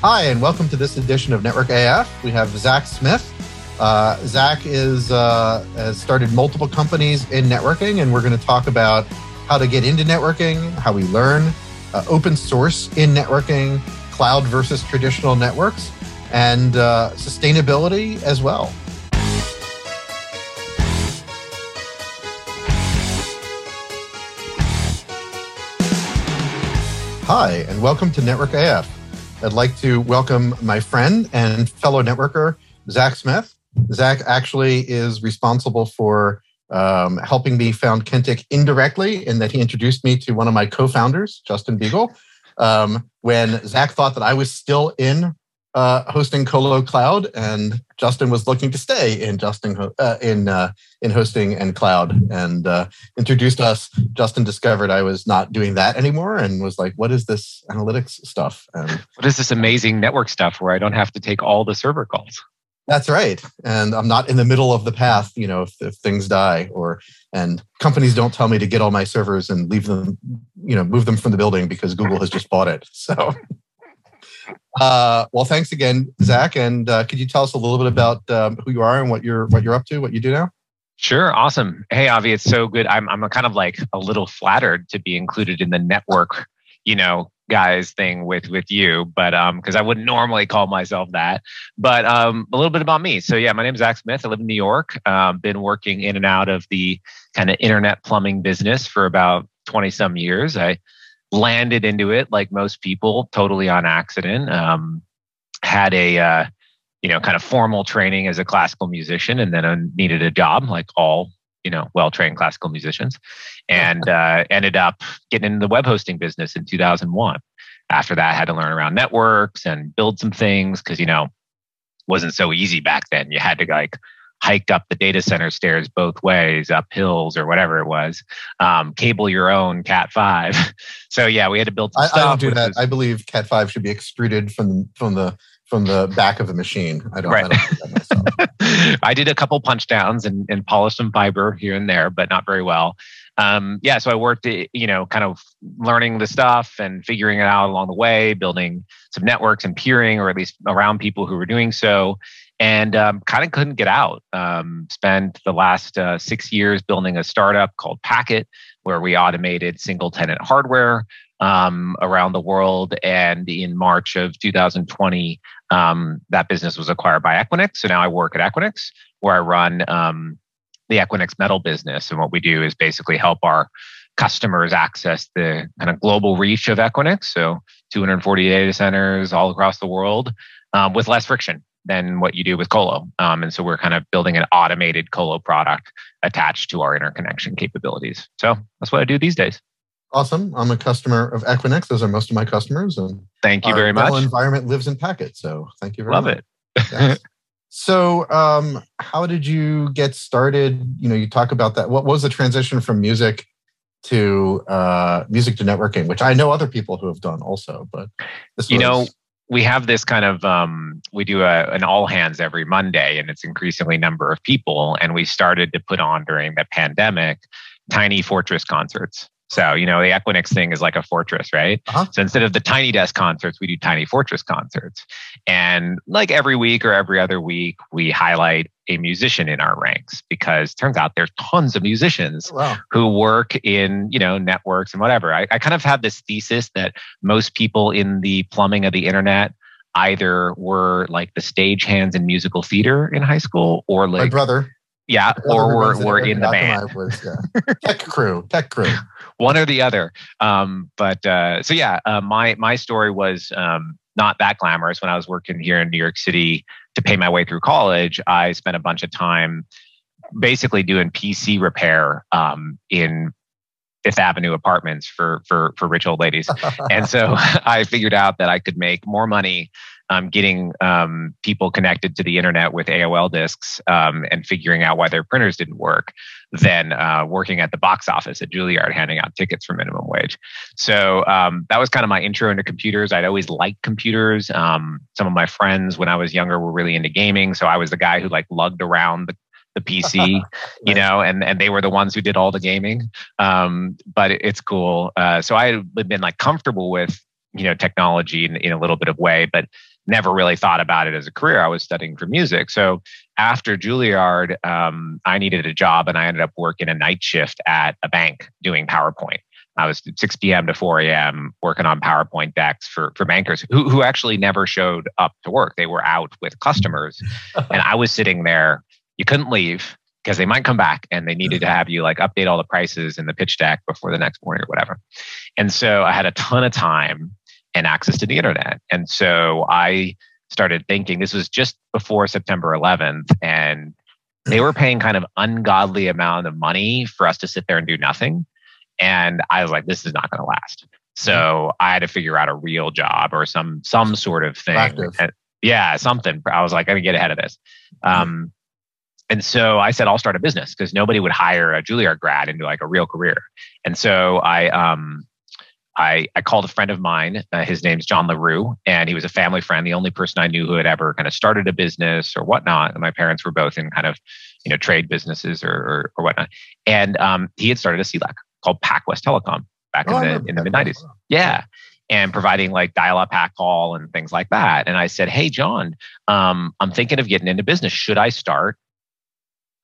Hi, and welcome to this edition of Network AF. We have Zach Smith. Uh, Zach is uh, has started multiple companies in networking, and we're going to talk about how to get into networking, how we learn, uh, open source in networking, cloud versus traditional networks, and uh, sustainability as well. Hi, and welcome to Network AF. I'd like to welcome my friend and fellow networker, Zach Smith. Zach actually is responsible for um, helping me found Kentik indirectly in that he introduced me to one of my co-founders, Justin Bigelow. Um, when Zach thought that I was still in uh, hosting Colo Cloud, and Justin was looking to stay in Justin uh, in uh, in hosting and cloud, and uh, introduced us. Justin discovered I was not doing that anymore, and was like, "What is this analytics stuff?" And what is this amazing network stuff where I don't have to take all the server calls? That's right, and I'm not in the middle of the path. You know, if, if things die, or and companies don't tell me to get all my servers and leave them, you know, move them from the building because Google has just bought it. So. Uh, well, thanks again, Zach. And uh, could you tell us a little bit about um, who you are and what you're what you're up to, what you do now? Sure, awesome. Hey, Avi, it's so good. I'm I'm kind of like a little flattered to be included in the network, you know, guys thing with with you, but um, because I wouldn't normally call myself that. But um, a little bit about me. So yeah, my name is Zach Smith. I live in New York. Um, been working in and out of the kind of internet plumbing business for about twenty some years. I landed into it like most people, totally on accident. Um, had a uh, you know kind of formal training as a classical musician, and then I needed a job like all you know well trained classical musicians, and uh, ended up getting into the web hosting business in 2001. After that, I had to learn around networks and build some things because you know wasn't so easy back then. You had to like hike up the data center stairs both ways, up hills or whatever it was, um, cable your own Cat five. so yeah, we had to build. I, I, don't do that. Was, I believe Cat five should be extruded from from the from the back of the machine. I don't. Right. I, don't I did a couple punch downs and, and polished some fiber here and there, but not very well. Um, yeah, so I worked, you know, kind of learning the stuff and figuring it out along the way, building some networks and peering, or at least around people who were doing so, and um, kind of couldn't get out. Um, spent the last uh, six years building a startup called Packet, where we automated single tenant hardware um, around the world. And in March of 2020, um, that business was acquired by Equinix. So now I work at Equinix, where I run um, the Equinix metal business. And what we do is basically help our customers access the kind of global reach of Equinix. So 240 data centers all across the world um, with less friction than what you do with Colo. Um, and so we're kind of building an automated Colo product attached to our interconnection capabilities. So that's what I do these days. Awesome. I'm a customer of Equinix. Those are most of my customers. And thank you very much. environment lives in packets. So thank you very Love much. Love it. yes. So, um, how did you get started? You know, you talk about that. What was the transition from music to uh, music to networking, which I know other people who have done also, but you was... know, we have this kind of um, we do a, an all hands every monday and it's increasingly number of people. And we started to put on during the pandemic tiny fortress concerts so you know the equinix thing is like a fortress right uh-huh. so instead of the tiny desk concerts we do tiny fortress concerts and like every week or every other week we highlight a musician in our ranks because turns out there's tons of musicians oh, wow. who work in you know networks and whatever I, I kind of have this thesis that most people in the plumbing of the internet either were like the stage hands in musical theater in high school or like my brother yeah or we're, we're in the band. yeah. tech crew tech crew. One or the other. Um, but uh, so yeah uh, my my story was um, not that glamorous. When i was working here in new york city to pay my way through college, I spent a bunch of time basically doing PC repair um, in Fifth Avenue apartments for for for rich old ladies, and so I figured out that I could make more money um, getting um, people connected to the internet with AOL disks um, and figuring out why their printers didn't work than uh, working at the box office at Juilliard handing out tickets for minimum wage. So um, that was kind of my intro into computers. I'd always liked computers. Um, some of my friends when I was younger were really into gaming, so I was the guy who like lugged around the the PC, you know, and and they were the ones who did all the gaming. Um, but it, it's cool. Uh, so I had been like comfortable with you know technology in, in a little bit of way, but never really thought about it as a career. I was studying for music. So after Juilliard, um, I needed a job and I ended up working a night shift at a bank doing PowerPoint. I was 6 p.m. to 4 a.m. working on PowerPoint decks for, for bankers who, who actually never showed up to work. They were out with customers. and I was sitting there. You couldn't leave because they might come back and they needed to have you like update all the prices in the pitch deck before the next morning or whatever. And so I had a ton of time and access to the internet. And so I started thinking this was just before September 11th and they were paying kind of ungodly amount of money for us to sit there and do nothing. And I was like, this is not going to last. So I had to figure out a real job or some some sort of thing. And, yeah, something. I was like, I'm to get ahead of this. Um, and so I said, I'll start a business because nobody would hire a Juilliard grad into like a real career. And so I um, I, I called a friend of mine. Uh, his name's John LaRue, and he was a family friend, the only person I knew who had ever kind of started a business or whatnot. And my parents were both in kind of, you know, trade businesses or, or, or whatnot. And um, he had started a CLEC called PacWest Telecom back oh, in the in the mid '90s. Yeah, and providing like dial-up hack call and things like that. And I said, "Hey, John, um, I'm thinking of getting into business. Should I start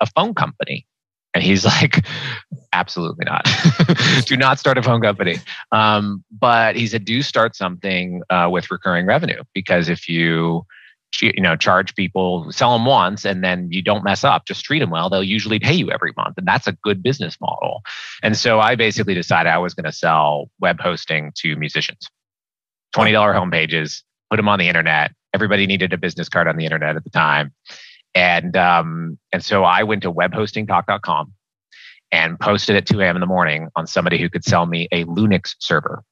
a phone company?" And he's like, absolutely not. do not start a phone company. Um, but he said, do start something uh, with recurring revenue because if you, you know, charge people, sell them once, and then you don't mess up, just treat them well, they'll usually pay you every month. And that's a good business model. And so I basically decided I was going to sell web hosting to musicians, $20 home pages, put them on the internet. Everybody needed a business card on the internet at the time. And um, and so I went to webhostingtalk.com and posted at 2 a.m. in the morning on somebody who could sell me a Linux server.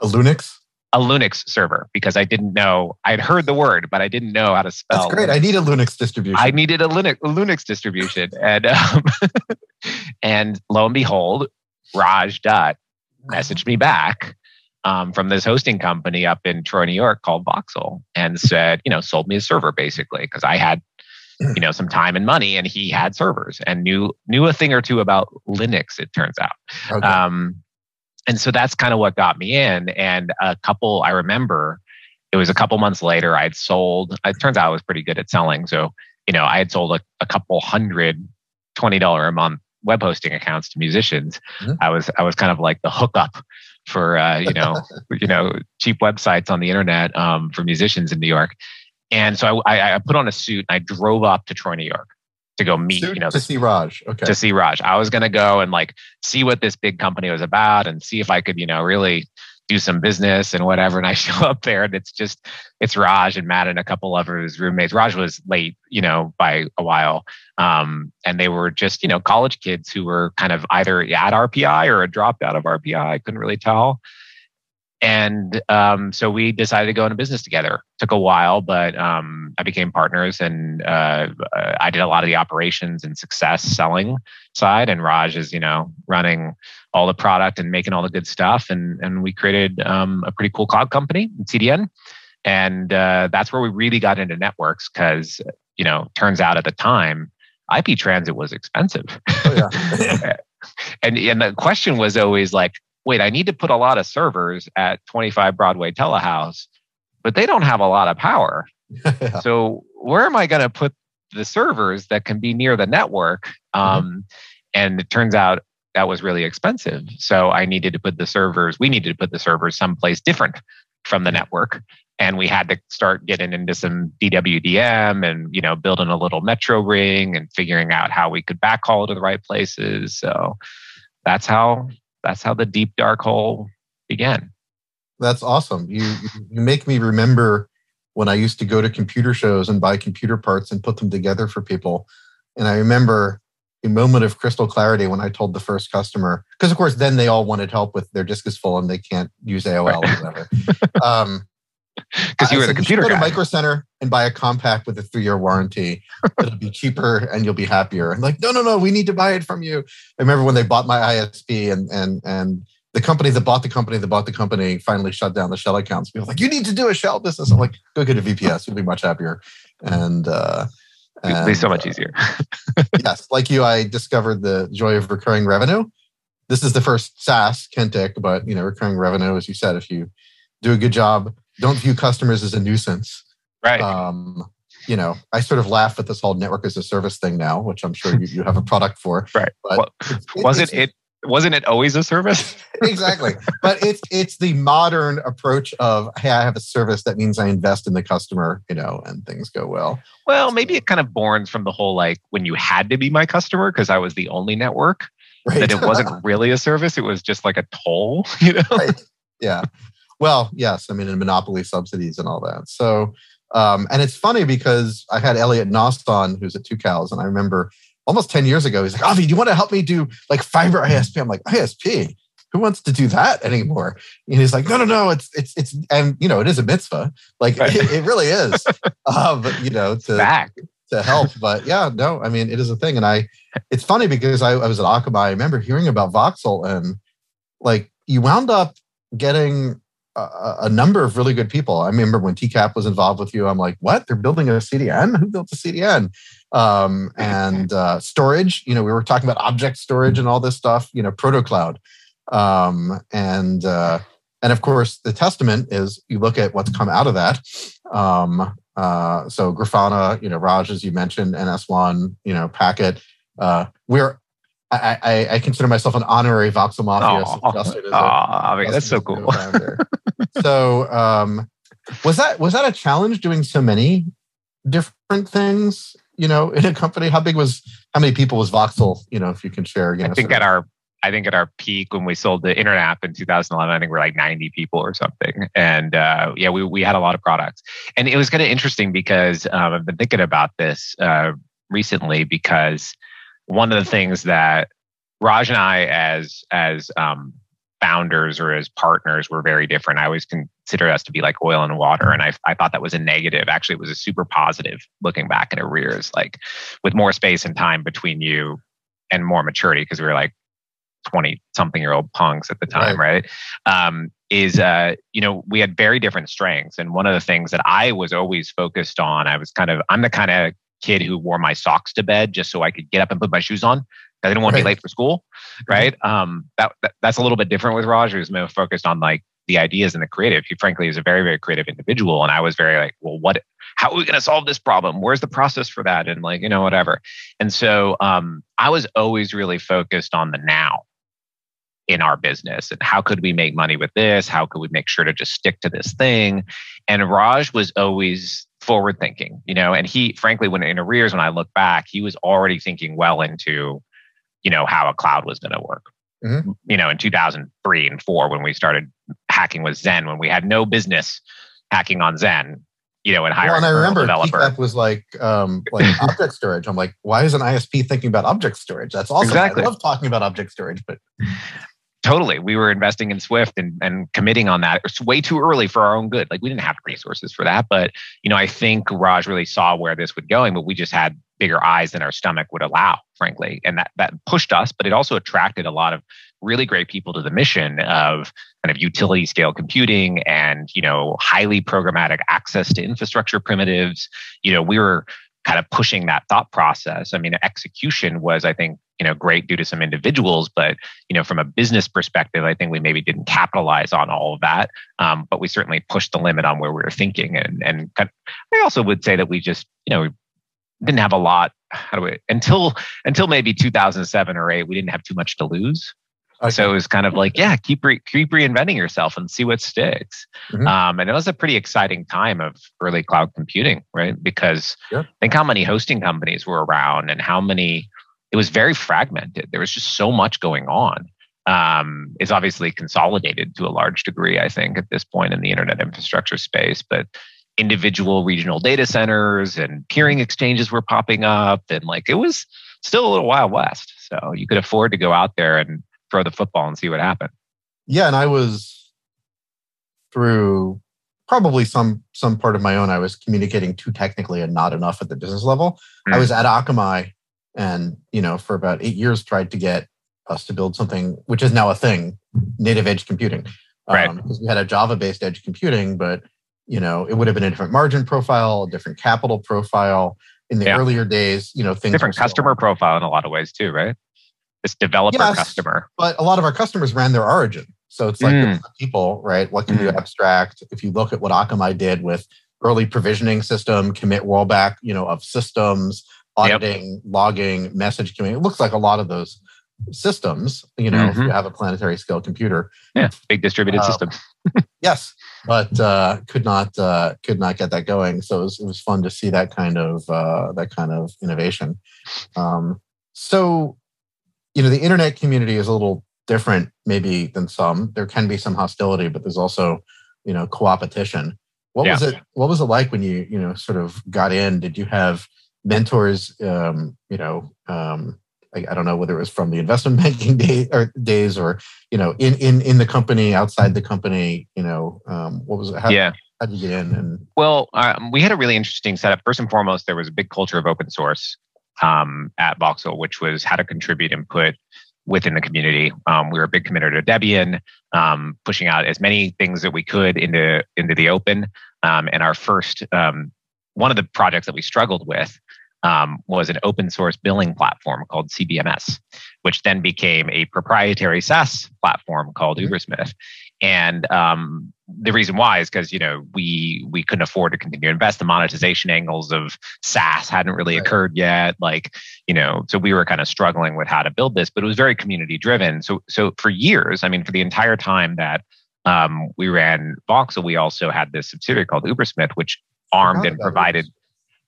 A Linux? A Linux server because I didn't know I'd heard the word, but I didn't know how to spell. That's great. Linux. I need a Linux distribution. I needed a Linux a Linux distribution, and um, and lo and behold, Raj Dutt messaged me back um, from this hosting company up in Troy, New York called Voxel and said, you know, sold me a server basically because I had you know some time and money and he had servers and knew knew a thing or two about linux it turns out okay. um, and so that's kind of what got me in and a couple i remember it was a couple months later i'd sold it turns out i was pretty good at selling so you know i had sold a, a couple hundred $20 a month web hosting accounts to musicians mm-hmm. i was i was kind of like the hookup for uh, you know you know cheap websites on the internet um, for musicians in new york and so I, I put on a suit and I drove up to Troy, New York to go meet, suit you know, to see Raj. Okay. To see Raj. I was going to go and like see what this big company was about and see if I could, you know, really do some business and whatever. And I show up there and it's just, it's Raj and Matt and a couple of his roommates. Raj was late, you know, by a while. Um, and they were just, you know, college kids who were kind of either at RPI or had dropped out of RPI. I couldn't really tell and um, so we decided to go into business together. Took a while, but um, I became partners, and uh, I did a lot of the operations and success selling side, and Raj is you know running all the product and making all the good stuff, and and we created um, a pretty cool cloud company, CDN, and uh, that's where we really got into networks because you know turns out at the time IP transit was expensive. Oh, yeah. and and the question was always like wait, I need to put a lot of servers at 25 Broadway Telehouse, but they don't have a lot of power. yeah. So where am I going to put the servers that can be near the network? Mm-hmm. Um, mm-hmm. And it turns out that was really expensive. So I needed to put the servers, we needed to put the servers someplace different from the network. And we had to start getting into some DWDM and, you know, building a little metro ring and figuring out how we could backhaul to the right places. So that's how that's how the deep dark hole began. That's awesome. You you make me remember when I used to go to computer shows and buy computer parts and put them together for people. And I remember a moment of crystal clarity when I told the first customer, because of course then they all wanted help with their disk is full and they can't use AOL right. or whatever. um, because you were the computer go guy. to Micro Center and buy a Compaq with a three-year warranty. It'll be cheaper and you'll be happier. And like, no, no, no, we need to buy it from you. I remember when they bought my ISP and and and the company that bought the company that bought the company finally shut down the shell accounts. People were like, you need to do a shell business. I'm like, go get a VPS. You'll be much happier. And uh, It'll be so much uh, easier. yes, like you, I discovered the joy of recurring revenue. This is the first SaaS Kentik, but you know, recurring revenue, as you said, if you do a good job. Don't view customers as a nuisance. Right. Um, you know, I sort of laugh at this whole network as a service thing now, which I'm sure you, you have a product for. Right. Well, it's, wasn't it wasn't it always a service? exactly. But it's it's the modern approach of hey, I have a service that means I invest in the customer, you know, and things go well. Well, maybe it kind of borns from the whole like when you had to be my customer because I was the only network. Right. That it wasn't really a service; it was just like a toll, you know. Right. Yeah. Well, yes. I mean, in monopoly subsidies and all that. So, um, and it's funny because I had Elliot Noss on, who's at Tucows, and I remember almost 10 years ago, he's like, Avi, do you want to help me do like fiber ISP? I'm like, ISP? Who wants to do that anymore? And he's like, no, no, no, it's, it's, it's, and you know, it is a mitzvah. Like right. it, it, really is, um, you know, to, Back. to help. But yeah, no, I mean, it is a thing. And I, it's funny because I, I was at Akamai. I remember hearing about Voxel and like you wound up getting a, a, number of really good people. I remember when TCAP was involved with you, I'm like, what? They're building a CDN? Who built a CDN? Um, and uh, storage, you know, we were talking about object storage and all this stuff, you know, ProtoCloud. Um, and, uh, and of course, the testament is you look at what's come out of that. Um, uh, so Grafana, you know, Raj, as you mentioned, NS1, you know, Packet. Uh, we're I, I, I, consider myself an honorary Voxel Mafia. Oh, Justin is I mean, that's so cool. so, um, was that was that a challenge doing so many different things? You know, in a company, how big was how many people was Voxel? You know, if you can share. You know, I think at of. our I think at our peak when we sold the Internap in 2011, I think we're like 90 people or something. And uh, yeah, we, we had a lot of products. And it was kind of interesting because um, I've been thinking about this uh, recently because one of the things that Raj and I, as as um, founders or as partners, were very different. I always consider us to be like oil and water, and I I thought that was a negative. Actually, it was a super positive looking back at arrears, like with more space and time between you and more maturity, because we were like 20 something year old punks at the time, right? right? Um, is, uh, you know, we had very different strengths. And one of the things that I was always focused on, I was kind of, I'm the kind of kid who wore my socks to bed just so I could get up and put my shoes on. Because I didn't want right. to be late for school, mm-hmm. right? Um, that, that, that's a little bit different with Raj, who's more focused on like the ideas and the creative. He frankly is a very very creative individual, and I was very like, well, what? How are we going to solve this problem? Where's the process for that? And like you know whatever. And so um, I was always really focused on the now in our business and how could we make money with this? How could we make sure to just stick to this thing? And Raj was always forward thinking, you know, and he, frankly, when in arrears, when I look back, he was already thinking well into, you know, how a cloud was going to work. Mm-hmm. You know, in 2003 and four, when we started hacking with Xen when we had no business hacking on Xen you know, and hiring well, and I remember developer. That was like um, like object storage. I'm like, why is an ISP thinking about object storage? That's awesome. Exactly. I love talking about object storage, but totally. We were investing in swift and, and committing on that. It's way too early for our own good. Like we didn't have resources for that but you know i think raj really saw where this was going but we just had bigger eyes than our stomach would allow frankly. And that that pushed us but it also attracted a lot of really great people to the mission of kind of utility scale computing and you know highly programmatic access to infrastructure primitives. You know we were kind of pushing that thought process. I mean execution was i think you know great due to some individuals but you know from a business perspective i think we maybe didn't capitalize on all of that. Um, but we certainly pushed the limit on where we were thinking and and i also would say that we just you know didn't have a lot how do we until until maybe 2007 or 8 we didn't have too much to lose okay. so it was kind of like yeah keep re, keep reinventing yourself and see what sticks mm-hmm. um, and it was a pretty exciting time of early cloud computing right because yeah. think how many hosting companies were around and how many it was very fragmented. There was just so much going on. Um, it's obviously consolidated to a large degree, I think, at this point in the internet infrastructure space. But individual regional data centers and peering exchanges were popping up, and like it was still a little wild west. So you could afford to go out there and throw the football and see what happened. Yeah, and I was through probably some some part of my own. I was communicating too technically and not enough at the business level. Mm. I was at Akamai and you know for about eight years tried to get us to build something which is now a thing native edge computing right. Um, because we had a java based edge computing but you know it would have been a different margin profile a different capital profile in the yeah. earlier days you know things different customer profile in a lot of ways too right this developer yes, customer but a lot of our customers ran their origin So it's like mm. people, right? What can mm. you abstract? If you look at what Akamai did with early provisioning system, commit rollback, you know, of systems, auditing, yep. logging, message queuing, it looks like a lot of those systems, you know, mm-hmm. if you mm-hmm. have a planetary scale computer. Yeah, big distributed uh, system. yes, but uh, could not uh, could not get that going. So it was, it was fun to see that kind of uh, that kind of innovation. Um, so, you know, the internet community is a little different, maybe than some. There can be some hostility, but there's also, you know, co-opetition. What yeah. was it? What was it like when you you know sort of got in? Did you have mentors? Um, you know. Um, I, I, don't know whether it was from the investment banking day or days or you know in in in the company outside the company you know um, what was it how, yeah how did you get in and well um, we had a really interesting setup first and foremost there was a big culture of open source um, at voxel which was how to contribute and put within the community um, we were a big committer to debian um, pushing out as many things that we could into into the open um, and our first one of the projects that we struggled with um, was an open source billing platform called CBMS, which then became a proprietary SaaS platform called mm-hmm. Ubersmith. And um, the reason why is because you know we we couldn't afford to continue to invest. The monetization angles of SaaS hadn't really right. occurred yet. Like you know, so we were kind of struggling with how to build this, but it was very community driven. So so for years, I mean, for the entire time that um, we ran Voxel, we also had this subsidiary called Ubersmith, which armed and provided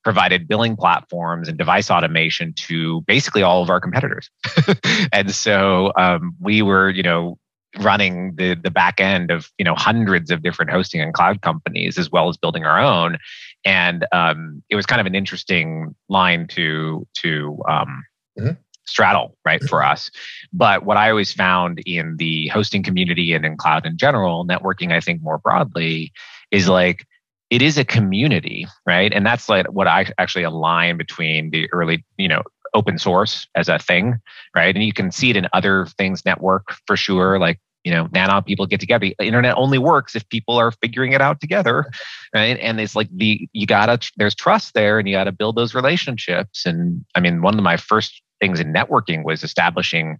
provided billing platforms and device automation to basically all of our competitors. and so um, we were, you know, running the the back end of you know hundreds of different hosting and cloud companies as well as building our own and um, it was kind of an interesting line to to um, mm-hmm. straddle right for us but what i always found in the hosting community and in cloud in general networking i think more broadly is like it is a community, right? And that's like what I actually align between the early, you know, open source as a thing, right? And you can see it in other things, network for sure. Like, you know, now people get together. The internet only works if people are figuring it out together, right? And it's like the you gotta there's trust there, and you gotta build those relationships. And I mean, one of my first things in networking was establishing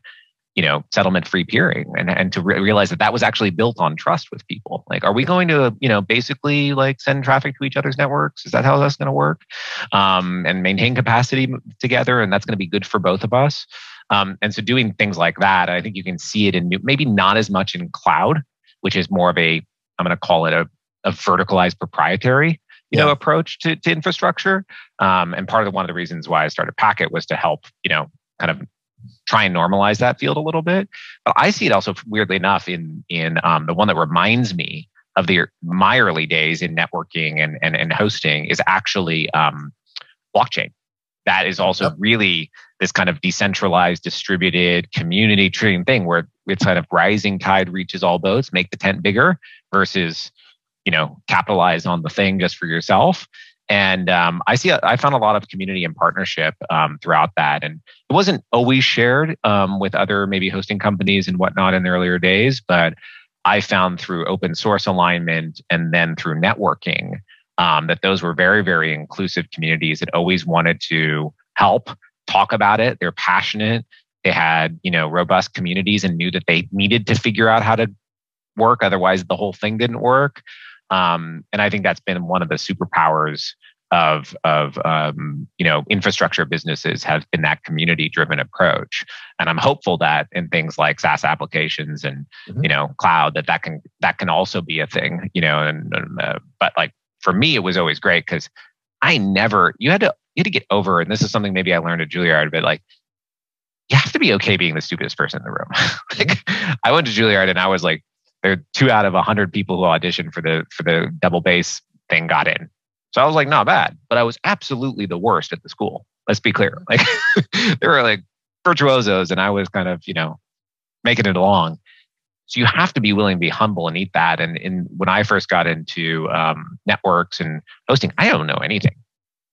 you know settlement free peering and, and to re- realize that that was actually built on trust with people. Like are we going to you know basically like send traffic to each other's networks? Is that how that's going to work? Um, and maintain capacity together and that's going to be good for both of us. Um, and so doing things like that i think you can see it in new, maybe not as much in cloud which is more of a i'm going to call it a, a verticalized proprietary you yeah. know approach to, to infrastructure. Um, and part of the, one of the reasons why i started packet was to help you know kind of try and normalize that field a little bit. But I see it also weirdly enough in in um, the one that reminds me of the my early days in networking and and, and hosting is actually um, blockchain. That is also yep. really this kind of decentralized, distributed, community driven thing where it's kind of rising tide reaches all boats, make the tent bigger versus you know capitalize on the thing just for yourself and um, I see I found a lot of community and partnership um, throughout that, and it wasn't always shared um, with other maybe hosting companies and whatnot in the earlier days, but I found through open source alignment and then through networking um, that those were very very inclusive communities that always wanted to help talk about it. They're passionate. They had you know robust communities and knew that they needed to figure out how to work, otherwise the whole thing didn't work. Um, and I think that's been one of the superpowers of of um, you know infrastructure businesses have been that community driven approach and i'm hopeful that in things like saas applications and mm-hmm. you know cloud that that can that can also be a thing you know and, and uh, but like for me it was always great because i never you had to you had to get over and this is something maybe i learned at juilliard but like you have to be okay being the stupidest person in the room like i went to juilliard and i was like there are two out of a hundred people who auditioned for the for the double bass thing got in. So I was like, not bad, but I was absolutely the worst at the school. Let's be clear. Like there were like virtuosos, and I was kind of you know making it along. So you have to be willing to be humble and eat that. And when I first got into um, networks and hosting, I don't know anything.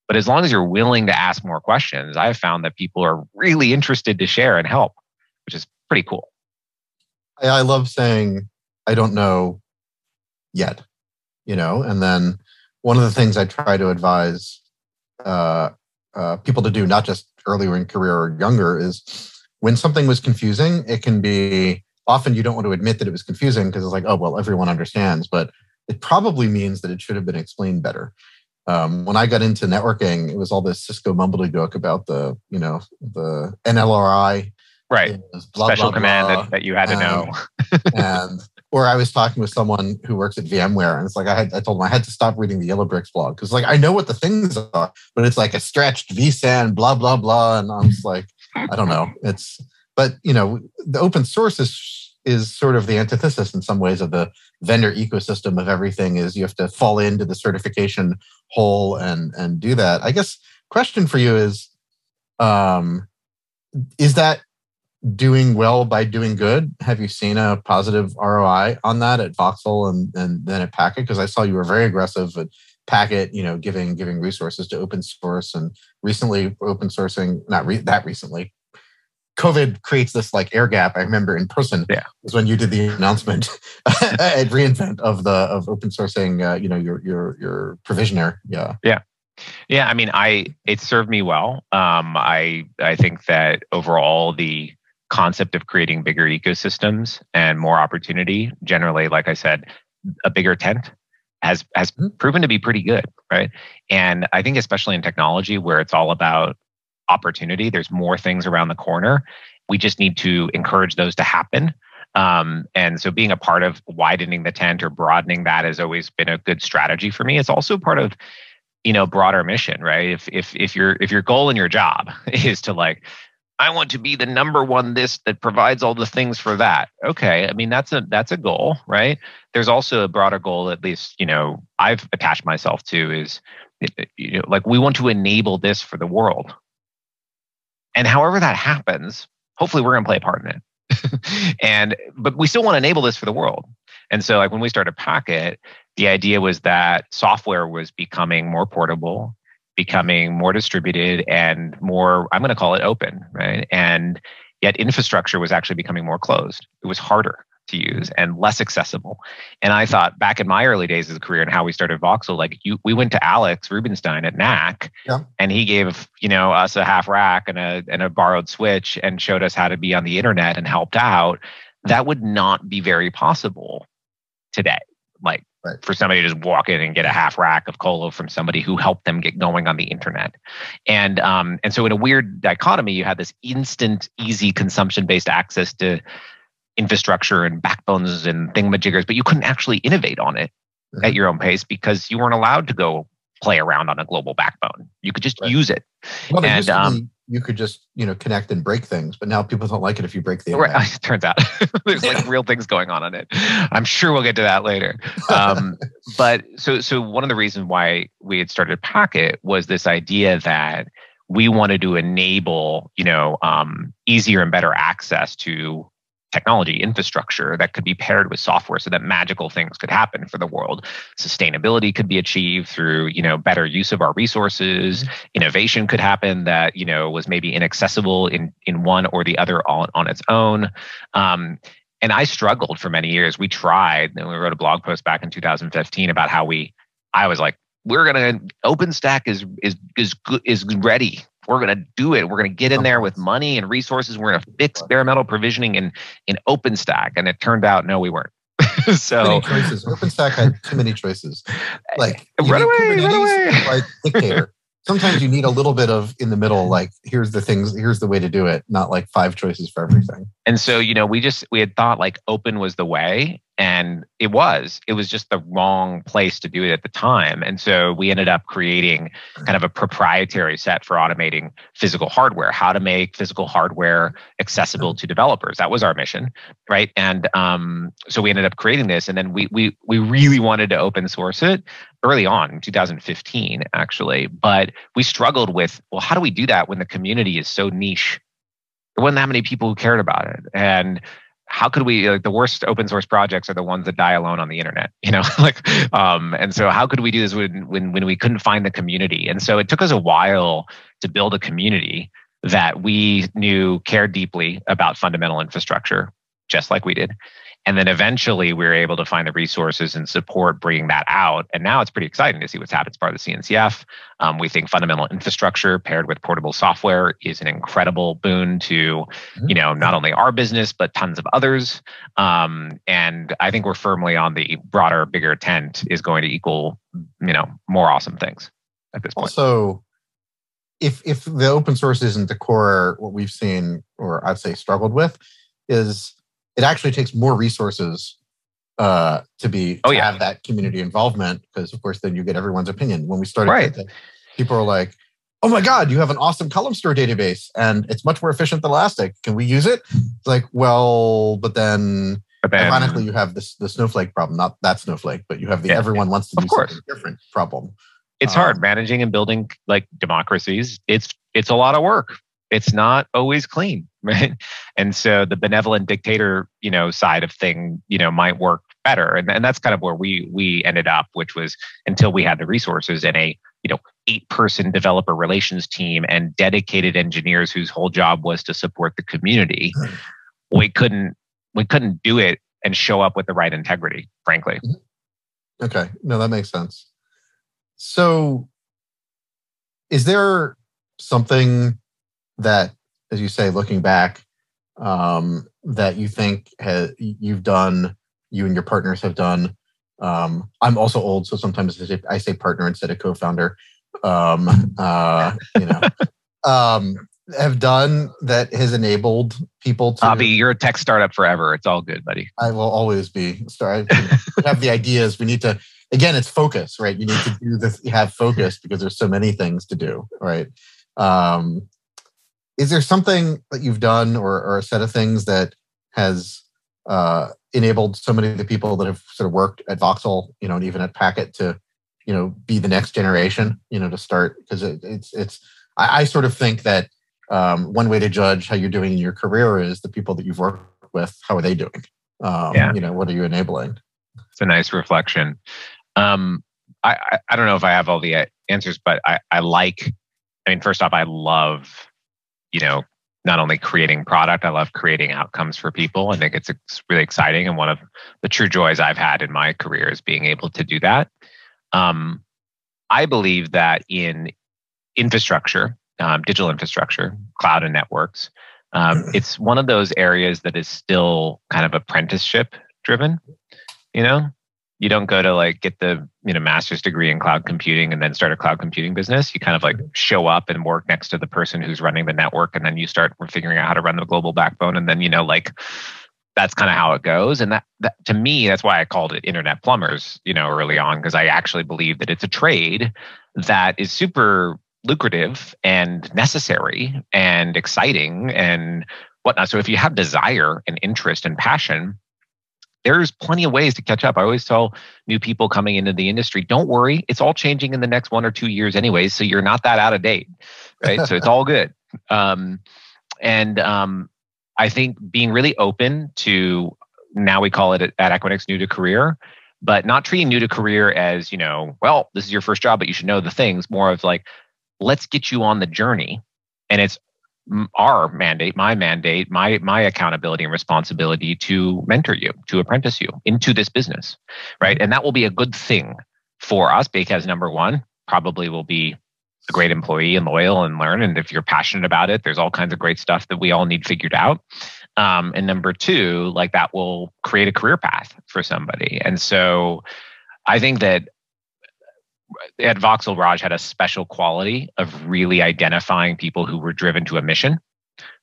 But as long as you're willing to ask more questions, I've found that people are really interested to share and help, which is pretty cool. I love saying I don't know yet, you know. And then one of the things I try to advise uh, uh, people to do, not just earlier in career or younger, is when something was confusing, it can be often you don't want to admit that it was confusing because it's like, oh, well, everyone understands, but it probably means that it should have been explained better. Um, when I got into networking, it was all this Cisco mumbledygook about the, you know, the NLRI. Right. Blah, Special blah, command blah, that, that you had to know. and or I was talking with someone who works at VMware, and it's like I had I told them I had to stop reading the Yellow Bricks blog because like I know what the things are, but it's like a stretched vSAN, blah blah blah, and I'm just like I don't know. It's but you know the open source is is sort of the antithesis in some ways of the vendor ecosystem of everything. Is you have to fall into the certification hole and and do that. I guess question for you is, um, is that doing well by doing good? Have you seen a positive ROI on that at Voxel and, and then at Packet? Because I saw you were very aggressive at Packet, you know, giving giving resources to open source and recently open sourcing, not re- that recently. COVID creates this like air gap. I remember in person yeah. was when you did the announcement at reInvent of the of open sourcing, uh, you know, your your your provisioner. Yeah, yeah. Yeah, I mean, I it served me well. Um, I I think that overall the concept of creating bigger ecosystems and more opportunity generally like i said a bigger tent has has mm-hmm. proven to be pretty good right? And i think especially in technology where it's all about opportunity there's more things around the corner. We just need to encourage those to happen. Um, and so being a part of widening the tent or broadening that has always been a good strategy for me. It's also part of you know broader mission right? If if if your if your goal in your job is to like I want to be the number one this that provides all the things for that. Okay, I mean that's a that's a goal, right? There's also a broader goal, at least you know I've attached myself to is you know like we want to enable this for the world, and however that happens, hopefully we're going to play a part in it. and but we still want to enable this for the world. And so like when we started Packet, the idea was that software was becoming more portable becoming more distributed and more, I'm going to call it open, right? And yet infrastructure was actually becoming more closed. It was harder to use and less accessible. And I thought back in my early days of the career and how we started Voxel, like you, we went to Alex Rubinstein at NAC, yeah. and he gave you know us a half rack and a and a borrowed switch and showed us how to be on the internet and helped out. That would not be very possible today. Like Right. For somebody to just walk in and get a half rack of colo from somebody who helped them get going on the internet, and um, and so in a weird dichotomy, you had this instant, easy consumption based access to infrastructure and backbones and thingamajiggers, but you couldn't actually innovate on it mm-hmm. at your own pace because you weren't allowed to go play around on a global backbone. You could just right. use it. Well, and um, you could just you know connect and break things but now people don't like it if you break the internet. right it turns out. There's like real things going on on it. I'm sure we'll get to that later. Um, but so so one of the reasons why we had started packet was this idea that we wanted to enable you know um, easier and better access to technology infrastructure that could be paired with software so that magical things could happen for the world. Sustainability could be achieved through you know better use of our resources. Mm-hmm. innovation could happen that you know was maybe inaccessible in in one or the other on, on its own. Um, and i struggled for many years. We tried and we wrote a blog post back in 2015 about how we i was like we're gonna OpenStack is is is is ready we're going to do it. We're going to get in there with money and resources. We're going to fix bare metal provisioning in in OpenStack. And it turned out, no, we weren't. so many choices. OpenStack had too many choices. Like run away, run away. Like dictator. Sometimes you need a little bit of in the middle. Like here's the things. Here's the way to do it. Not like five choices for everything. And so you know, we just we had thought like open was the way, and it was it was just the wrong place to do it at the time and so we ended up creating kind of a proprietary set for automating physical hardware how to make physical hardware accessible to developers that was our mission right and um, so we ended up creating this and then we we we really wanted to open source it early on in 2015 actually but we struggled with well how do we do that when the community is so niche? There wasn't that many people who cared about it. And how could we like the worst open source projects are the ones that die alone on the internet you know like um and so how could we do this when when when we couldn't find the community? And so it took us a while to build a community that we knew cared deeply about fundamental infrastructure just like we did And then eventually we were able to find the resources and support bringing that out. And now it's pretty exciting to see what's happened as part of the CNCF. Um, we think fundamental infrastructure paired with portable software is an incredible boon to, mm-hmm. you know, not only our business, but tons of others. Um, and I think we're firmly on the broader, bigger tent is going to equal, you know, more awesome things at this point. Also, if if the open source isn't the core, what we've seen, or I'd say struggled with, is it actually takes more resources uh, to be oh, to yeah. have that community involvement because of course then you get everyone's opinion. When we started, right. people are like, "Oh my god, you have an awesome column store database and it's much more efficient than Elastic. Can we use it?" It's like, well, but then, but then ironically, you have this the snowflake problem, not that snowflake, but you have the yeah, everyone yeah. wants to do something different problem. It's um, hard managing and building like democracies. It's it's a lot of work it's not always clean right? And so the benevolent dictator you know side of thing you know might work better. And, and that's kind of where we we ended up which was until we had the resources and a you know eight person developer relations team and dedicated engineers whose whole job was to support the community we couldn't we couldn't do it and show up with the right integrity frankly. Mm-hmm. okay. No that makes sense. So is there something that, as you say, looking back, um, that you think has, you've done, you and your partners have done. Um, I'm also old, so sometimes I say partner instead of co-founder. Um, uh, you know, um, have done that has enabled people to. Bobby, you're a tech startup forever. It's all good, buddy. I will always be. Sorry, have the ideas. We need to. Again, it's focus, right? You need to do this. Have focus because there's so many things to do, right? Um, is there something that you've done or, or a set of things that has uh, enabled so many of the people that have sort of worked at Voxel, you know, and even at Packet to, you know, be the next generation, you know, to start because it, it's it's I, I, sort of think that um, one way to judge how you're doing in your career is the people that you've worked with. How are they doing? Um, yeah. You know, what are you enabling? It's a nice reflection. Um, I, I, I don't know if I have all the answers, but I I like. I mean, first off, I love you know, not only creating product, I love creating outcomes for people. I think it's, it's really exciting. And one of the true joys I've had in my career is being able to do that. Um, I believe that in infrastructure, um, digital infrastructure, cloud and networks, um, it's one of those areas that is still kind of apprenticeship driven. You know, you don't go to like get the you know master's degree in cloud computing and then start a cloud computing business. You kind of like show up and work next to the person who's running the network and then you start figuring out how to run the global backbone. And then you know like that's kind of how it goes. And that, that to me that's why i called it internet plumbers you know early on because i actually believe that it's a trade that is super lucrative and necessary and exciting and whatnot. So if you have desire and interest and passion there's plenty of ways to catch up. I always tell new people coming into the industry, don't worry, it's all changing in the next one or two years anyways, so you're not that out of date, right? so it's all good. Um, and um, I think being really open to now we call it at Equinix new to career, but not treating new to career as you know, well, this is your first job, but you should know the things. More of like, let's get you on the journey, and it's our mandate, my mandate, my my accountability and responsibility to mentor you, to apprentice you into this business, right? And that will be a good thing for us because number one, probably will be a great employee and loyal and learn. And if you're passionate about it, there's all kinds of great stuff that we all need figured out. Um, and number two, like that will create a career path for somebody. And so I think that at Voxel Raj had a special quality of really identifying people who were driven to a mission,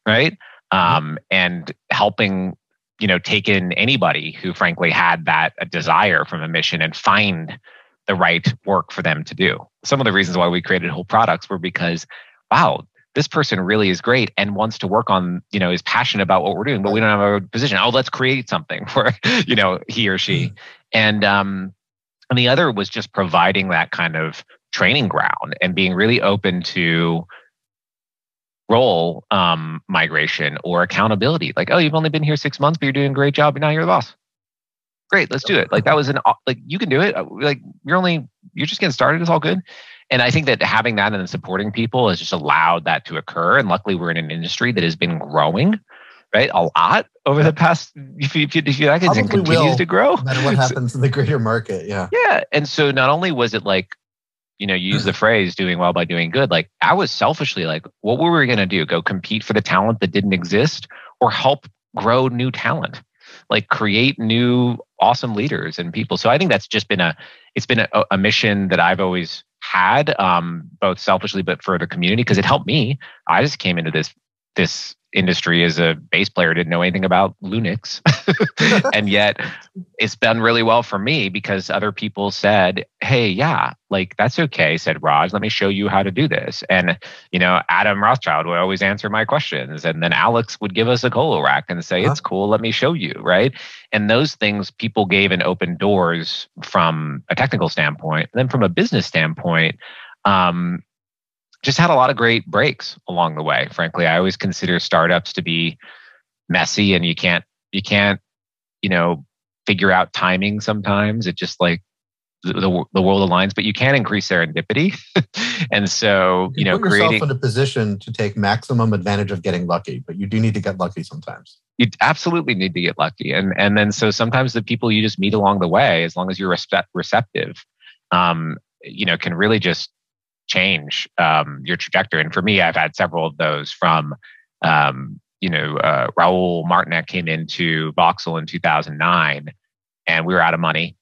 right? Um, and helping, you know, take in anybody who frankly had that a desire from a mission and find the right work for them to do. Some of the reasons why we created whole products were because, wow, this person really is great and wants to work on, you know, is passionate about what we're doing, but we don't have a position. Oh, let's create something for, you know, he or she. Mm-hmm. And um, and the other was just providing that kind of training ground and being really open to role um, migration or accountability. Like, oh, you've only been here six months, but you're doing a great job, and now you're the boss. Great, let's do it. Like that was an like you can do it. Uh, like you're only you're just getting started. It's all good. And I think that having that and supporting people has just allowed that to occur. And luckily, we're in an industry that has been growing right? A lot over the past few, few, few decades and continues to grow. No matter what happens so, in the greater market. Yeah. Yeah. And so not only was it like, you know, use the phrase doing well by doing good, like I was selfishly like, what were we going to do? Go compete for the talent that didn't exist or help grow new talent? Like create new awesome leaders and people. So I think that's just been a, it's been a, a mission that I've always had, um, both selfishly but for the community because it helped me. I just came into this this industry as a bass player didn't know anything about Linux. and yet it's done really well for me because other people said, Hey, yeah, like that's okay, said Raj. Let me show you how to do this. And, you know, Adam Rothschild would always answer my questions. And then Alex would give us a colo rack and say, huh? It's cool, let me show you. Right. And those things people gave and opened doors from a technical standpoint. And then from a business standpoint, um, just had a lot of great breaks along the way. Frankly, I always consider startups to be messy and you can't you can't you know figure out timing sometimes. It just like the, the, the world aligns, but you can increase serendipity. and so, you, you know, put creating in a position to take maximum advantage of getting lucky, but you do need to get lucky sometimes. You absolutely need to get lucky. And and then so sometimes the people you just meet along the way, as long as you're receptive, um, you know, can really just change um, your trajectory. And for me, I've had several of those from, um, you know, uh, Raul came into Voxel in 2009 and we were out of money.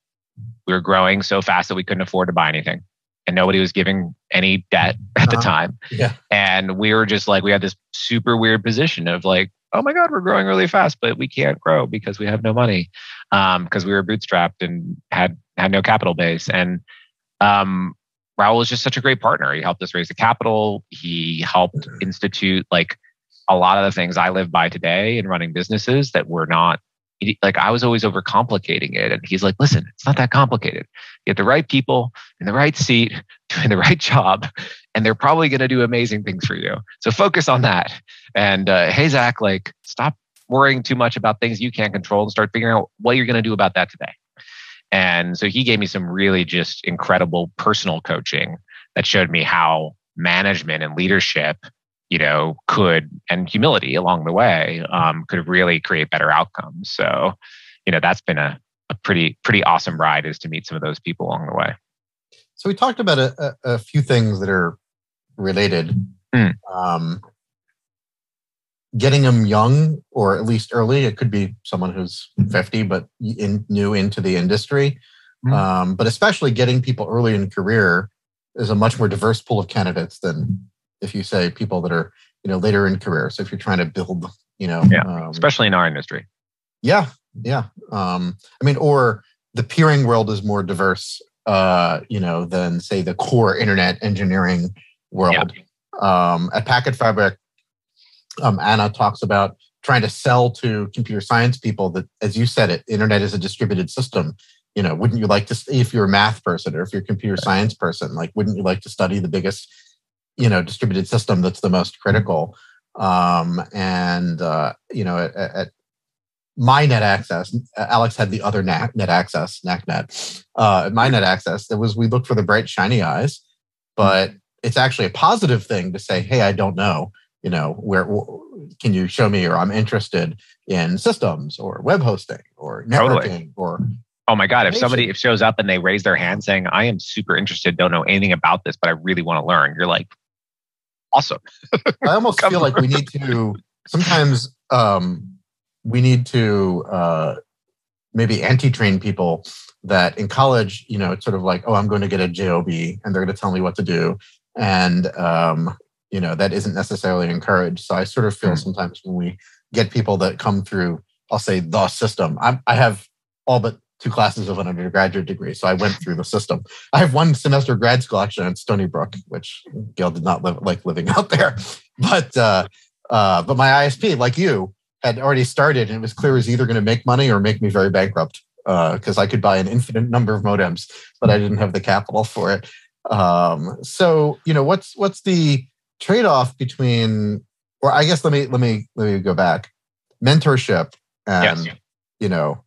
We were growing so fast that we couldn't afford to buy anything. And nobody was giving any debt at the uh-huh. time. Yeah. And we were just like, we had this super weird position of like, oh my God, we're growing really fast, but we can't grow because we have no money. Um, because we were bootstrapped and had had no capital base. And um, Raul is just such a great partner. He helped us raise the capital. He helped institute like a lot of the things I live by today in running businesses that were not like I was always overcomplicating it. And he's like, listen, it's not that complicated. You have the right people in the right seat doing the right job, and they're probably going to do amazing things for you. So focus on that. And uh, hey, Zach, like stop worrying too much about things you can't control and start figuring out what you're going to do about that today. And so he gave me some really just incredible personal coaching that showed me how management and leadership, you know, could and humility along the way um, could really create better outcomes. So, you know, that's been a, a pretty pretty awesome ride is to meet some of those people along the way. So we talked about a, a, a few things that are related. Mm. Um, getting them young or at least early. It could be someone who's 50 but in, new into the industry. Mm-hmm. Um, but especially getting people early in career is a much more diverse pool of candidates than if you say people that are you know later in career. So if you're trying to build, you know, yeah, um, especially in our industry. Yeah, yeah. Um, I mean, or the peering world is more diverse, uh, you know, than say the core internet engineering world. Yeah. Um, at Packet Fabric, um, Anna talks about trying to sell to computer science people that, as you said, it internet is a distributed system. You know, wouldn't you like to, if you're a math person or if you're a computer science person, like, wouldn't you like to study the biggest, you know, distributed system that's the most critical? Um, and uh, you know, at, at my net access, Alex had the other net, net access, NACnet. Uh, my net access, there was we looked for the bright shiny eyes, but it's actually a positive thing to say, hey, I don't know you know where can you show me or i'm interested in systems or web hosting or networking totally. or oh my god if somebody if shows up and they raise their hand saying i am super interested don't know anything about this but i really want to learn you're like awesome. I almost feel like we need to sometimes um, we need to uh, maybe anti-train people that in college you know it's sort of like oh i'm going to get a job and they're going to tell me what to do and um, you know that isn't necessarily encouraged so i sort of feel mm. sometimes when we get people that come through i'll say the system i i have all but two classes of an undergraduate degree so i went through the system i have one semester grad school actually at stony brook which gail did not live, like living out there but uh, uh, but my isp like you had already started and it was clear it was either going to make money or make me very bankrupt because uh, I could buy an infinite number of modems, but I didn't have the capital for it. Um, so, you know, what's what's the trade-off between or i guess let me let me let me go back mentorship and yes. you know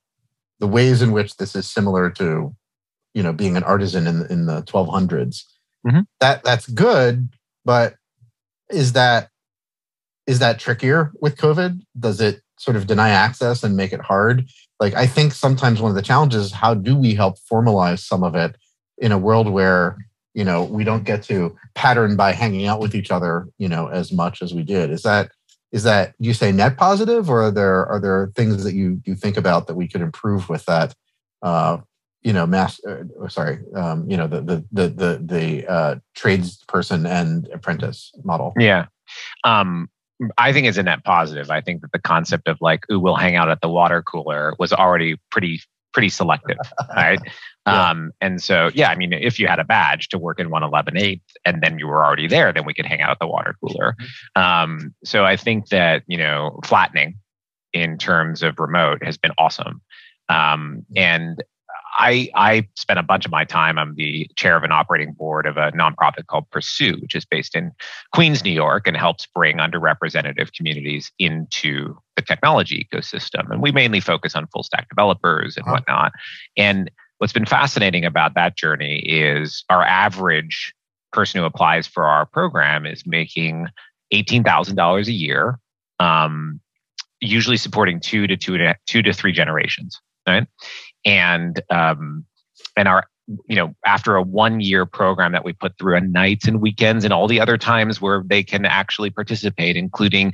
the ways in which this is similar to you know being an artisan in in the 1200s mm-hmm. that that's good but is that is that trickier with covid does it sort of deny access and make it hard. Like I think sometimes one of the challenges is how do we help formalize some of it in a world where you know we don't get to pattern by hanging out with each other you know as much as we did. Is that is that you say net positive or are there are there things that you you think about that we could improve with that uh, you know mass uh, sorry um, you know the the the the, the uh, tradesperson and apprentice model yeah um, I think it's a net positive. I think that the concept of like, ooh, we'll hang out at the water cooler was already pretty pretty selective, right? Yeah. Um, and so, yeah, I mean, if you had a badge to work in 111 8th and then you were already there, then we could hang out at the water cooler. Mm-hmm. Um, so I think that, you know, flattening in terms of remote has been awesome. Um, and I, I spent a bunch of my time. I'm the chair of an operating board of a nonprofit called Pursuit, which is based in Queens, New York, and helps bring underrepresented communities into the technology ecosystem. And we mainly focus on full stack developers and whatnot. And what's been fascinating about that journey is our average person who applies for our program is making $18,000 a year, um, usually supporting two to two to two to three generations, right? and um, and our you know after a one year program that we put through on nights and weekends and all the other times where they can actually participate including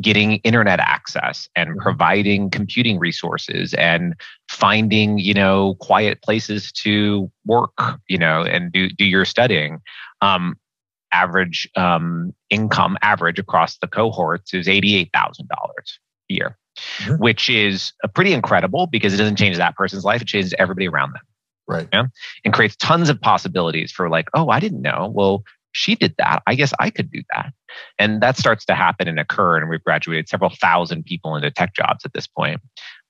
getting internet access and mm-hmm. providing computing resources and finding you know quiet places to work you know and do, do your studying um, average um, income average across the cohorts is $88000 a year mm-hmm. which is pretty incredible because it doesn't change that person's life. It changes everybody around them. Right. Yeah. And creates tons of possibilities for like, oh, I didn't know. Well, she did that. I guess I could do that. And that starts to happen and occur. And we've graduated several thousand people into tech jobs at this point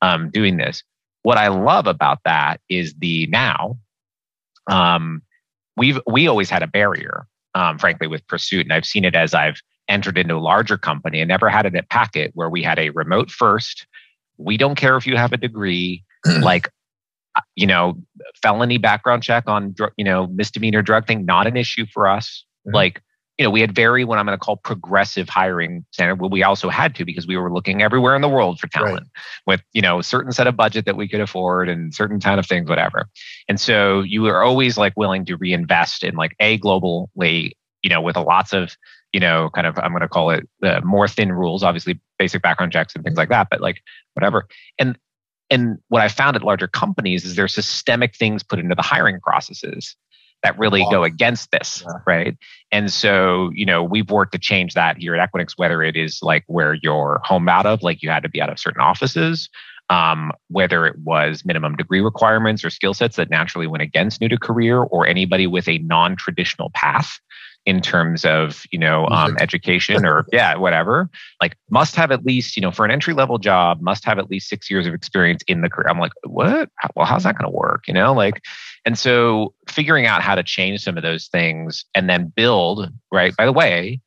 um, doing this. What I love about that is the now. Um, we've we always had a barrier, um, frankly, with pursuit, and I've seen it as I've entered into a larger company and never had it at Packet where we had a remote first. We don't care if you have a degree, like, uh, you know, felony background check on, you know, misdemeanor drug thing, not an issue for us. Mm-hmm. Like, you know, we had very what I'm going to call progressive hiring standard. Well, we also had to because we were looking everywhere in the world for talent right. with, you know, a certain set of budget that we could afford and certain kind of things, whatever. And so you were always like willing to reinvest in like a globally, you know, with a lots of you know, kind of I'm going to call it the more thin rules, obviously basic background checks and things like that, but like whatever. And and what I found at larger companies is there's systemic things put into the hiring processes that really wow. go against this, yeah. right? And so, you know, we've worked to change that here at Equinix, whether it is like where you're home out of, like you had to be out of certain offices, um, whether it was minimum degree requirements or skill sets that naturally went against new to career or anybody with a non-traditional path in terms of you know um, education or yeah whatever like must have at least you know for an entry level job must have at least six years of experience in the career i'm like what well how's that going to work you know like and so figuring out how to change some of those things and then build right by the way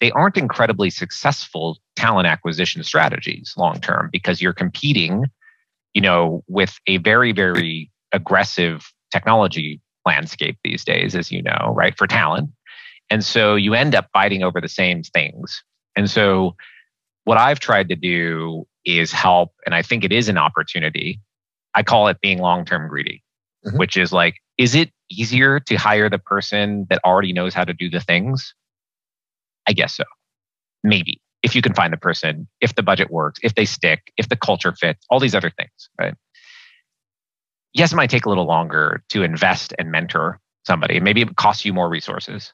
they aren't incredibly successful talent acquisition strategies long term because you're competing you know with a very very aggressive technology landscape these days, as you know, right, for talent. And so you end up fighting over the same things. And so what I've tried to do is help, and I think it is an opportunity. I call it being long term greedy, mm-hmm. which is like, is it easier to hire the person that already knows how to do the things? I guess so. Maybe if you can find the person, if the budget works, if they stick, if the culture fits, all these other things, right? Yes, it might take a little longer to invest and mentor somebody. Maybe it costs you more resources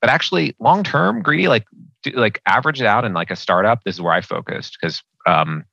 but actually long term greedy like like average it out in like a startup this is where i focused because um,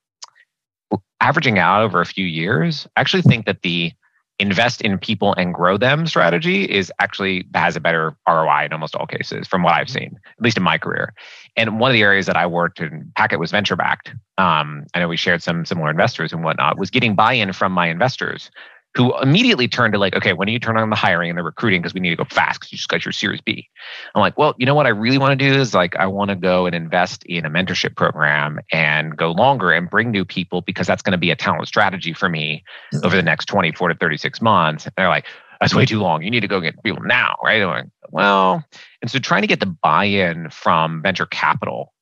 averaging out over a few years i actually think that the invest in people and grow them strategy is actually has a better roi in almost all cases from what i've seen at least in my career. And one of the areas that i worked in packet was venture backed um, i know we shared some similar investors and whatnot was getting buy-in from my investors who immediately turned to like, okay, when do you turn on the hiring and the recruiting because we need to go fast because you just got your Series B. I'm like, well, you know what I really want to do is like I want to go and invest in a mentorship program and go longer and bring new people because that's going to be a talent strategy for me mm-hmm. over the next 24 to 36 months. And they're like, that's way too long. You need to go get people now, right? Like, well, and so trying to get the buy-in from venture capital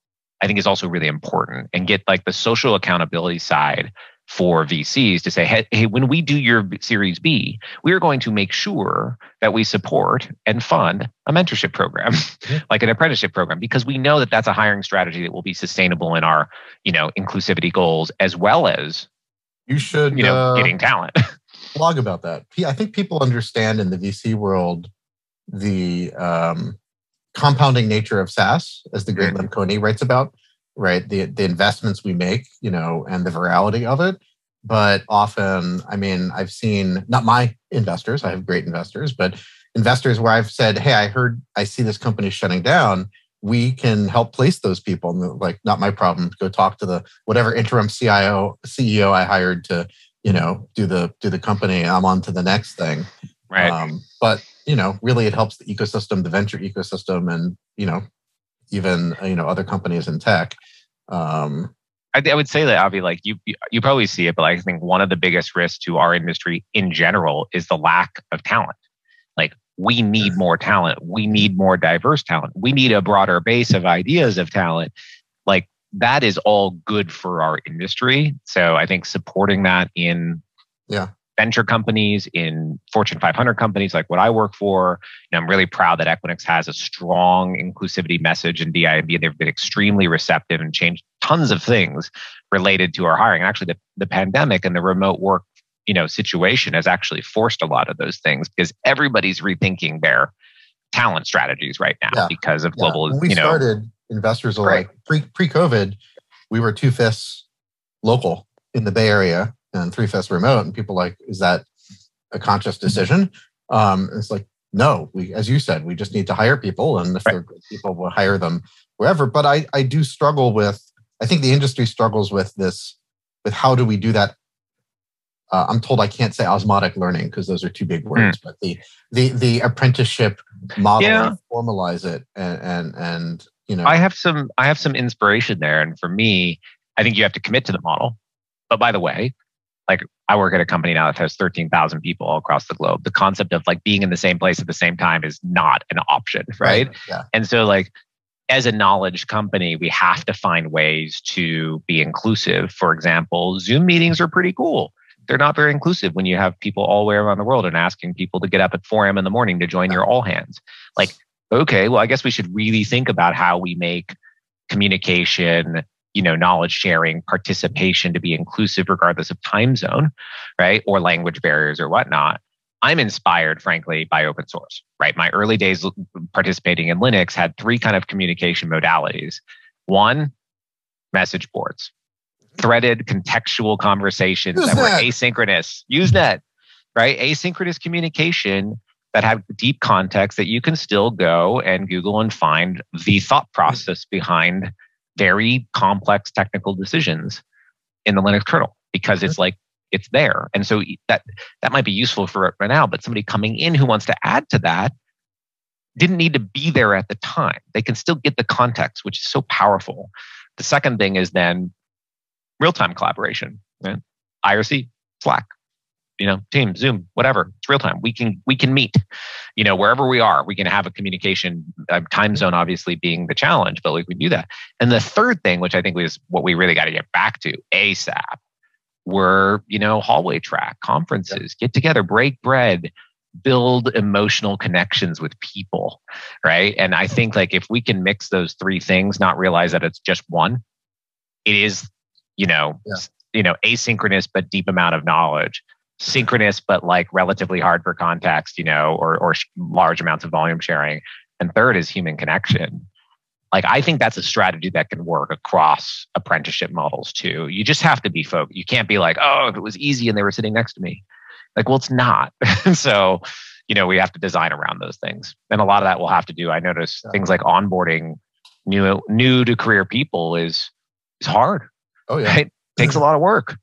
I think is also really important and get like the social accountability side for VCs to say, hey, hey, when we do your Series B, we are going to make sure that we support and fund a mentorship program, like an apprenticeship program, because we know that that's a hiring strategy that will be sustainable in our, you know, inclusivity goals as well as you should, you know, uh, getting talent. blog about that. I think people understand in the VC world the um, compounding nature of SaaS, as the great mm-hmm. Writes about right? The the investments we make you know and the virality of it. But often i mean i've seen not my investors i have great investors but investors where i've said hey i heard i see this company shutting down. We can help place those people. And like not my problem. Go talk to the whatever interim cio ceo i hired to you know do the do the company. I'm on to the next thing. Right. Um, but you know really it helps the ecosystem the venture ecosystem and you know even you know other companies in tech. Um, I, I would say that Avi, like you, you probably see it, but I think one of the biggest risks to our industry in general is the lack of talent. Like we need more talent. We need more diverse talent. We need a broader base of ideas of talent. Like that is all good for our industry. So I think supporting that in yeah venture companies, in Fortune 500 companies like what I work for. And I'm really proud that Equinix has a strong inclusivity message in DIB. They've been extremely receptive and changed tons of things related to our hiring. And actually, the, the pandemic and the remote work you know situation has actually forced a lot of those things because everybody's rethinking their talent strategies right now yeah. because of global. Yeah. When we you know, started, investors were like pre pre COVID, we were two fifths local in the Bay Area and three fifths remote, and people like, is that a conscious decision? Um, it's like, no, we, as you said, we just need to hire people, and if right. they're good people, we'll hire them wherever. But I, I do struggle with. I think the industry struggles with this, with how do we do that. Uh, I'm told I can't say osmotic learning because those are two big words, mm. but the the the apprenticeship model yeah. formalize it and and and you know. I have some I have some inspiration there, and for me, I think you have to commit to the model. But by the way, like I work at a company now that has 13,000 people all across the globe. The concept of like being in the same place at the same time is not an option, right? right. Yeah. And so like as a knowledge company, we have to find ways to be inclusive. For example, Zoom meetings are pretty cool. They're not very inclusive when you have people all the way around the world and asking people to get up at 4 a.m. in the morning to join your all hands. Like, okay, well, I guess we should really think about how we make communication you know knowledge sharing participation to be inclusive regardless of time zone right or language barriers or whatnot i'm inspired frankly by open source right? My early days participating in linux had three kind of communication modalities. One message boards. Threaded contextual conversations Use that, were asynchronous. Usenet right? Asynchronous communication that have deep context that you can still go and google and find the thought process behind very complex technical decisions in the Linux kernel because it's mm-hmm. like it's there. And so that that might be useful for right now, but somebody coming in who wants to add to that didn't need to be there at the time. They can still get the context, which is so powerful. The second thing is then real-time collaboration. Right? IRC, Slack, you know team zoom whatever it's real time. We can we can meet you know wherever we are we can have a communication uh, time zone obviously being the challenge but like we do that. And the third thing which i think is what we really got to get back to asap were you know hallway track conferences get together break bread build emotional connections with people right? And i think like if we can mix those three things not realize that it's just one it is you know yeah. you know asynchronous but deep amount of knowledge synchronous but like relatively hard for context you know or or large amounts of volume sharing. And third is human connection. Like i think that's a strategy that can work across apprenticeship models too. You just have to be folk you can't be like oh if it was easy and they were sitting next to me. Like well it's not. So you know we have to design around those things. And a lot of that will have to do. I notice things like onboarding new new to career people is is hard. Oh yeah. Right? takes a lot of work.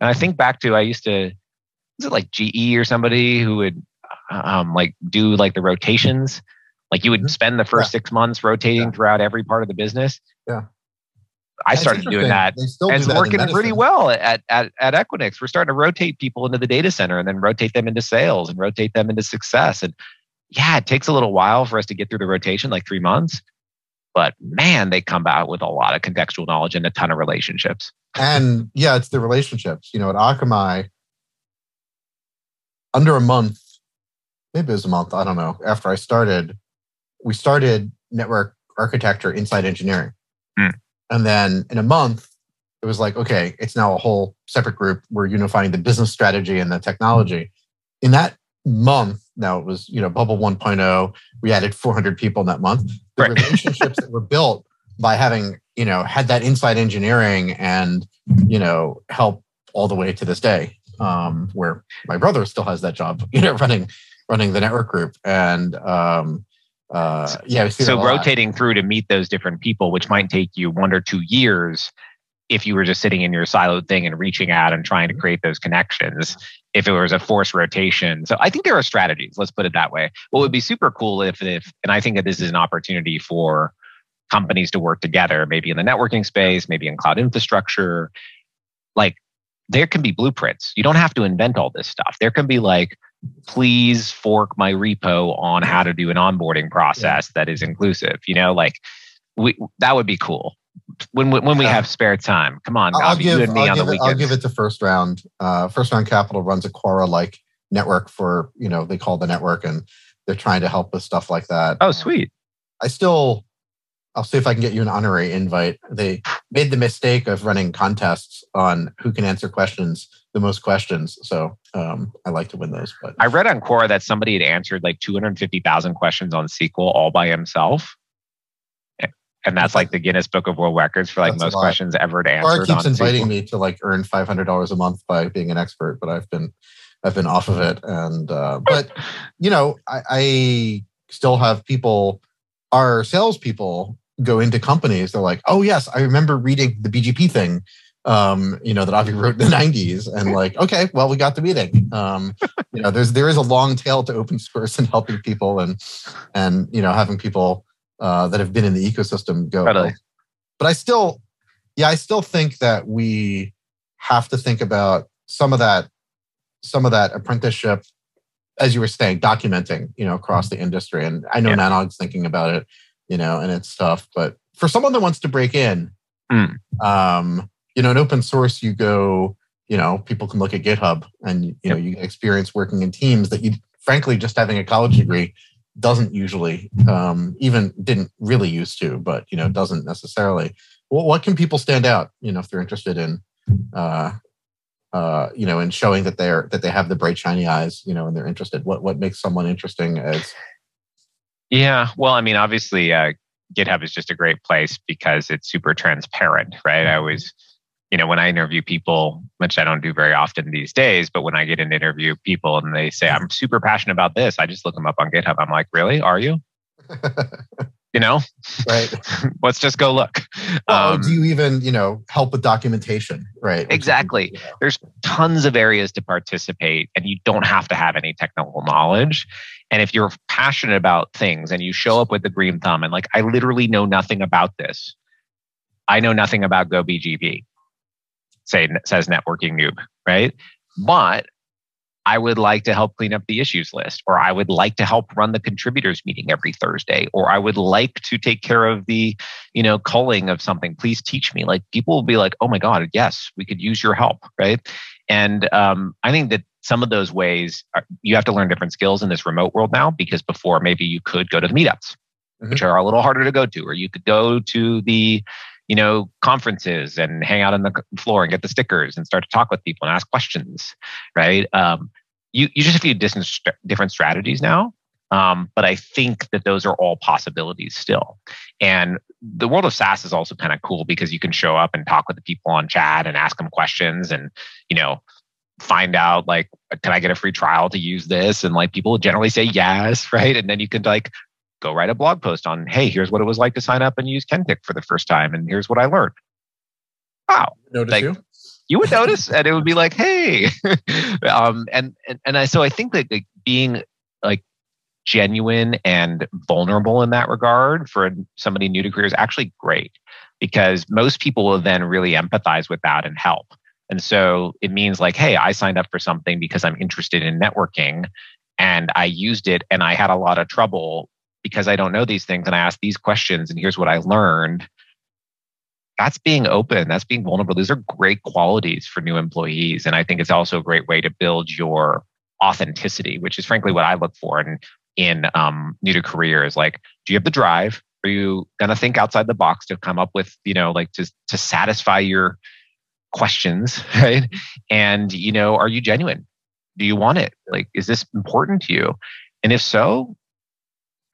And i think back to i used to was it like GE or somebody who would um, like do like the rotations? Like you would mm-hmm. spend the first yeah. six months rotating yeah. throughout every part of the business. Yeah. I started doing that. and it's working pretty well at, at, at Equinix. We're starting to rotate people into the data center and then rotate them into sales and rotate them into success. And yeah, it takes a little while for us to get through the rotation, like three months. but man, they come out with a lot of contextual knowledge and a ton of relationships. And yeah, it's the relationships. You know, at Akamai, under a month, maybe it was a month, I don't know, after I started, we started network architecture inside engineering. Hmm. And then in a month, it was like, okay, it's now a whole separate group. We're unifying the business strategy and the technology. In that month, now it was, you know, Bubble 1.0, we added 400 people in that month. The right. relationships that were built by having, you know, had that inside engineering and, you know, help all the way to this day, um, where my brother still has that job, you know, running running the network group. And um, uh, yeah, so rotating through to meet those different people, which might take you one or two years if you were just sitting in your siloed thing and reaching out and trying to create those connections if it was a forced rotation. So i think there are strategies let's put it that way. What would be super cool if if and i think that this is an opportunity for companies to work together maybe in the networking space maybe in cloud infrastructure like there can be blueprints you don't have to invent all this stuff there can be like please fork my repo on how to do an onboarding process that is inclusive you know like we that would be cool when when we have spare time. Come on, I'll give, you and me I'll on the it, weekends. I'll give it to first round. Uh, first round capital runs a Quora like network for you know they call the network and they're trying to help with stuff like that. Oh, sweet. I still I'll see if I can get you an honorary invite. They made the mistake of running contests on who can answer questions the most questions. So um, I like to win those. But I read on Quora that somebody had answered like 250,000 questions on SQL all by himself and that's like the Guinness Book of World Records for like that's most questions ever to answer. Or keeps inviting SQL. me to like earn five hundred dollars a month by being an expert, but I've been I've been off of it. And uh, but you know, I, I still have people, our salespeople go into companies. They're like, oh yes, I remember reading the BGP thing. Um, you know that Avi wrote in the '90s, and like, okay, well, we got the meeting. Um, you know, there's there is a long tail to open source and helping people, and and you know having people uh, that have been in the ecosystem go. Totally. But I still, yeah, I still think that we have to think about some of that, some of that apprenticeship, as you were saying, documenting, you know, across the industry. And I know yeah. Nanog's thinking about it, you know, and it's tough. But for someone that wants to break in, mm. um, you know, in open source, you go, you know, people can look at GitHub and you know, you experience working in teams that you, frankly, just having a college degree doesn't usually um, even didn't really used to but you know doesn't necessarily well, what can people stand out you know if they're interested in uh, uh, you know in showing that they're that they have the bright shiny eyes you know and they're interested what what makes someone interesting as yeah well i mean obviously uh, github is just a great place because it's super transparent right i always you know, when I interview people, which I don't do very often these days, but when I get an interview people and they say, I'm super passionate about this, I just look them up on GitHub. I'm like, really? Are you? you know, right? Let's just go look. Well, um, do you even, you know, help with documentation? Right. Exactly. Is, you know. There's tons of areas to participate and you don't have to have any technical knowledge. And if you're passionate about things and you show up with the green thumb and like, I literally know nothing about this. I know nothing about GoBGP say says networking noob, right? But I would like to help clean up the issues list, or I would like to help run the contributors meeting every Thursday, or I would like to take care of the, you know, culling of something. Please teach me. Like people will be like, oh my God, yes, we could use your help, right? And um, I think that some of those ways are, you have to learn different skills in this remote world now because before maybe you could go to the meetups, mm-hmm. which are a little harder to go to, or you could go to the you know, conferences and hang out on the floor and get the stickers and start to talk with people and ask questions, right? Um, you, you just have to different, different strategies now. Um, but I think that those are all possibilities still. And the world of SaaS is also kind of cool because you can show up and talk with the people on chat and ask them questions and, you know, find out like, can I get a free trial to use this? And like people generally say yes, right? And then you can like go write a blog post on, hey, here's what it was like to sign up and use Kentik for the first time, and here's what I learned. Wow. Notice like, you? You would notice, and it would be like, hey. um, and, and and I so I think that like, being like genuine and vulnerable in that regard for somebody new to career is actually great because most people will then really empathize with that and help. And so it means like, hey, I signed up for something because I'm interested in networking and I used it and I had a lot of trouble because I don't know these things and I asked these questions and here's what I learned. That's being open. That's being vulnerable. These are great qualities for new employees. And I think it's also a great way to build your authenticity, which is frankly what I look for in, in um, new to career is like, do you have the drive? Are you to think outside the box to come up with, you know, like to, to satisfy your questions, right? And, you know, are you genuine? Do you want it? Like, is this important to you? And if so,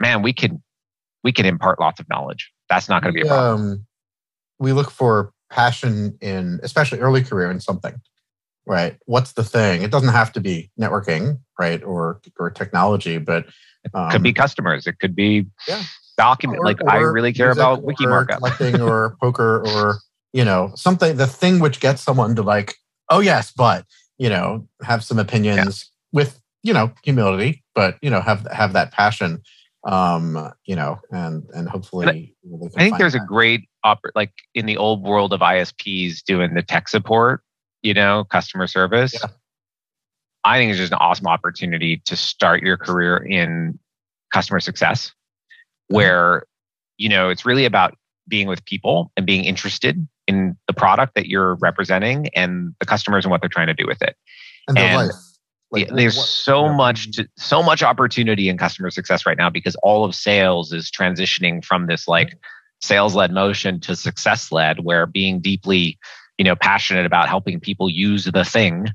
man, we can we can impart lots of knowledge. That's not going to be a problem. Um, we look for passion in, especially early career, in something, right? What's the thing? It doesn't have to be networking, right, or or technology, but um, it could be um, customers. It could be yeah. document. Or, like or I really care about wiki markup, collecting, or poker, or you know something. The thing which gets someone to like, oh yes, but you know, have some opinions yeah. with you know humility, but you know have have that passion um you know and and hopefully i, I think there's that. a great op- like in the old world of isps doing the tech support you know customer service yeah. i think it's just an awesome opportunity to start your career in customer success mm-hmm. where you know it's really about being with people and being interested in the product that you're representing and the customers and what they're trying to do with it. And, and like, there's what, so much to, so much opportunity in customer success right now because all of sales is transitioning from this like sales led motion to success led where being deeply you know passionate about helping people use the thing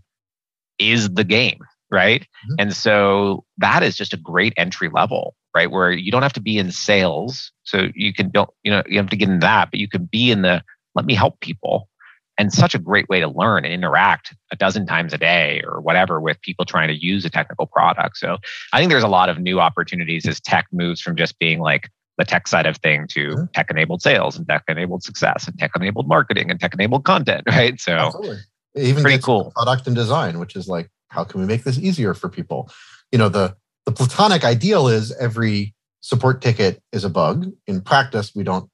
is the game right? Mm-hmm. and so that is just a great entry level right? Where you don't have to be in sales. So you can don't you know you have to get in that but you can be in the let me help people and such a great way to learn and interact a dozen times a day or whatever with people trying to use a technical product. So I think there's a lot of new opportunities as tech moves from just being like the tech side of thing to mm-hmm. tech enabled sales and tech enabled success and tech enabled marketing and tech enabled content, right? So Absolutely. even pretty cool product and design, which is like, how can we make this easier for people? You know, the the platonic ideal is every support ticket is a bug. In practice, we don't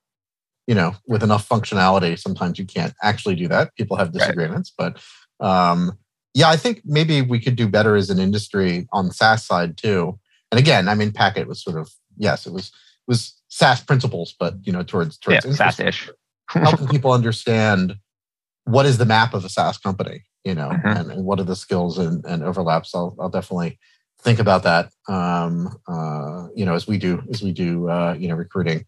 you know, with enough functionality, sometimes you can't actually do that. People have disagreements, right. but um, yeah, I think maybe we could do better as an industry on the SaaS side too. And again, I mean, Packet was sort of yes, it was it was SaaS principles, but you know, towards towards yeah, SaaS-ish. helping people understand what is the map of a SaaS company, you know, mm-hmm. and, and, what are the skills and, and overlaps. I'll, I'll definitely think about that. Um, uh, you know, as we do as we do, uh, you know, recruiting.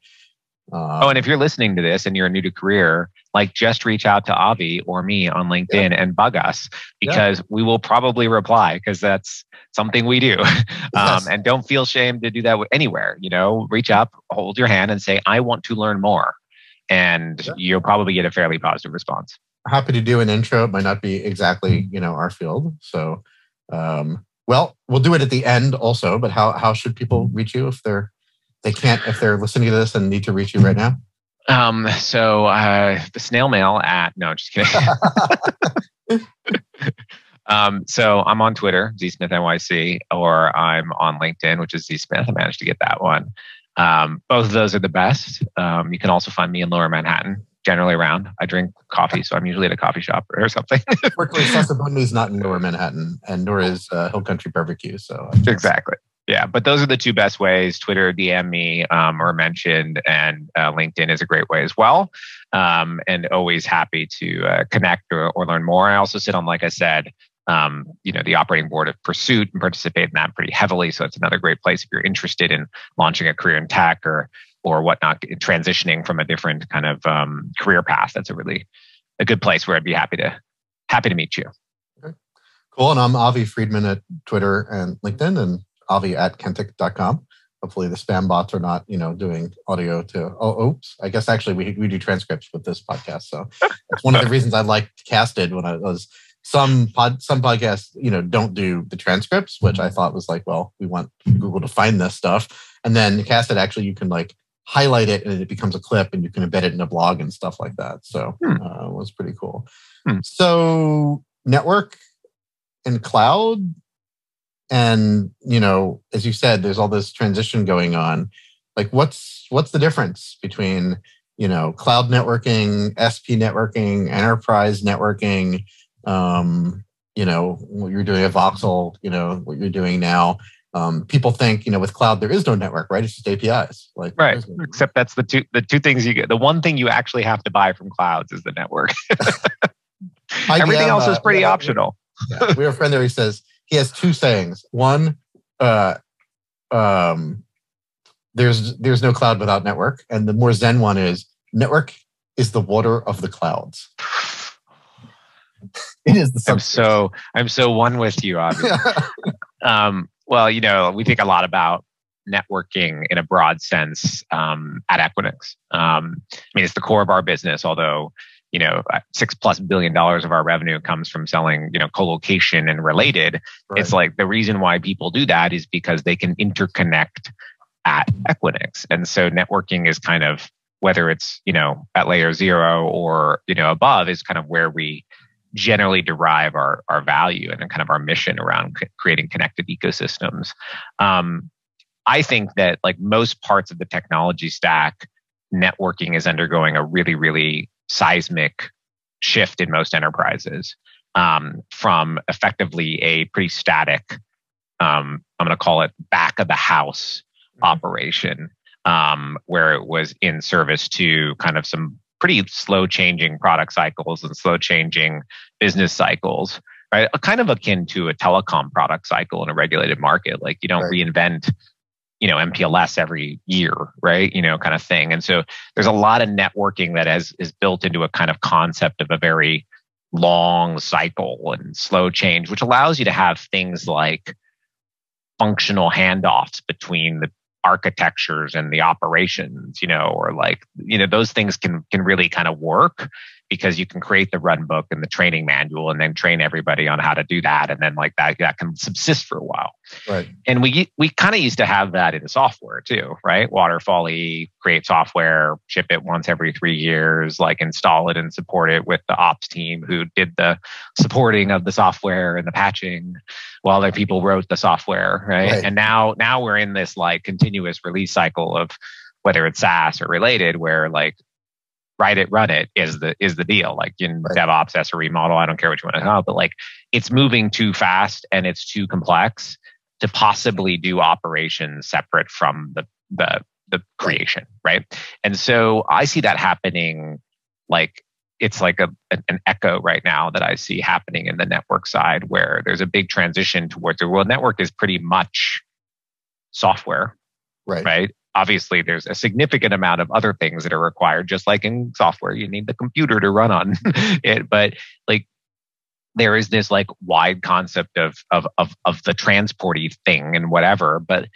Uh, oh, and if you're listening to this and you're new to career, like just reach out to Avi or me on LinkedIn yeah. and bug us because yeah. we will probably reply because that's something we do. Um, and don't feel shame to do that anywhere. You know, reach up, hold your hand, and say, "I want to learn more," and yeah. you'll probably get a fairly positive response. Happy to do an intro. It might not be exactly you know our field, so. Um, well, we'll do it at the end also. But how how should people reach you if they're they can't if they're listening to this and need to reach you right now? Um, so uh, the snail mail at no, just kidding. um, so I'm on Twitter, ZSmithNYC, or I'm on LinkedIn, which is ZSmith. I managed to get that one. Um, both of those are the best. Um, you can also find me in Lower Manhattan, generally around. I drink coffee, so I'm usually at a coffee shop or something. Fortunately, Sasabundu is not in Lower Manhattan, and nor is uh, Hill Country Barbecue. So exactly. Yeah, but those are the two best ways. Twitter, DM me um, or mentioned, and uh, LinkedIn is a great way as well. Um, and always happy to uh, connect or, or, learn more. I also sit on, like I said, um, you know, the operating board of Pursuit and participate in that pretty heavily. So it's another great place if you're interested in launching a career in tech or or whatnot, transitioning from a different kind of um, career path. That's a really a good place where I'd be happy to happy to meet you. Okay. Cool. And I'm Avi Freedman at Twitter and LinkedIn, and avi at kentik.com. Hopefully the spam bots are not, you know, doing audio to, oh, oops. I guess actually we, we do transcripts with this podcast. So it's one of the reasons I liked Casted when I was some pod, some podcasts, you know, don't do the transcripts, which I thought was like, well, we want Google to find this stuff. And then Casted actually you can like highlight it and it becomes a clip and you can embed it in a blog and stuff like that. So hmm. uh, it was pretty cool. Hmm. So network and cloud and you know as you said there's all this transition going on like what's what's the difference between you know cloud networking sp networking enterprise networking um, you know what you're doing at voxel you know what you're doing now um, people think you know with cloud there is no network, right? It's just APIs. Like right. No Except that's the two the two things you get. The one thing you actually have to buy from clouds is the network. Everything else is uh, pretty optional. yeah, we have a friend there. He says he has two sayings. One, uh, um, there's there's no cloud without network, and the more Zen one is network is the water of the clouds. it is the. I'm so I'm so one with you, obviously. um, well, you know, we think a lot about networking in a broad sense um, at Equinix. Um, I mean, it's the core of our business, although you know six plus billion dollars of our revenue comes from selling you know co-location and related. Right. it's like the reason why people do that is because they can interconnect at equinix. And so networking is kind of whether it's you know at layer zero or you know above is kind of where we generally derive our our value and kind of our mission around creating connected ecosystems. Um, i think that like most parts of the technology stack networking is undergoing a really really seismic shift in most enterprises um, from effectively a pretty static, um, I'm going to call it back of the house mm-hmm. operation, um, where it was in service to kind of some pretty slow changing product cycles and slow changing business cycles, right? Kind of akin to a telecom product cycle in a regulated market. Like you don't right. reinvent you know MPLS every year, right? You know, kind of thing. And so there's a lot of networking that has is built into a kind of concept of a very long cycle and slow change, which allows you to have things like functional handoffs between the architectures and the operations, you know, or like, you know, those things can can really kind of work because you can create the run book and the training manual and then train everybody on how to do that. And then like that that can subsist for a while. Right. And we we kind of used to have that in software too right? Waterfall create software ship it once every three years like install it and support it with the ops team who did the supporting of the software and the patching while other people wrote the software right? right. And now now we're in this like continuous release cycle of whether it's SaaS or related, where like write it, run it is the is the deal. Like in right. DevOps, SRE model, I don't care what you want to call it, but like it's moving too fast and it's too complex to possibly do operations separate from the the the creation, right? And so I see that happening like it's like a, an echo right now that I see happening in the network side where there's a big transition towards the world network is pretty much software. Right. Right obviously there's a significant amount of other things that are required just like in software you need the computer to run on it but like there is this like wide concept of of of, of the transporty thing and whatever but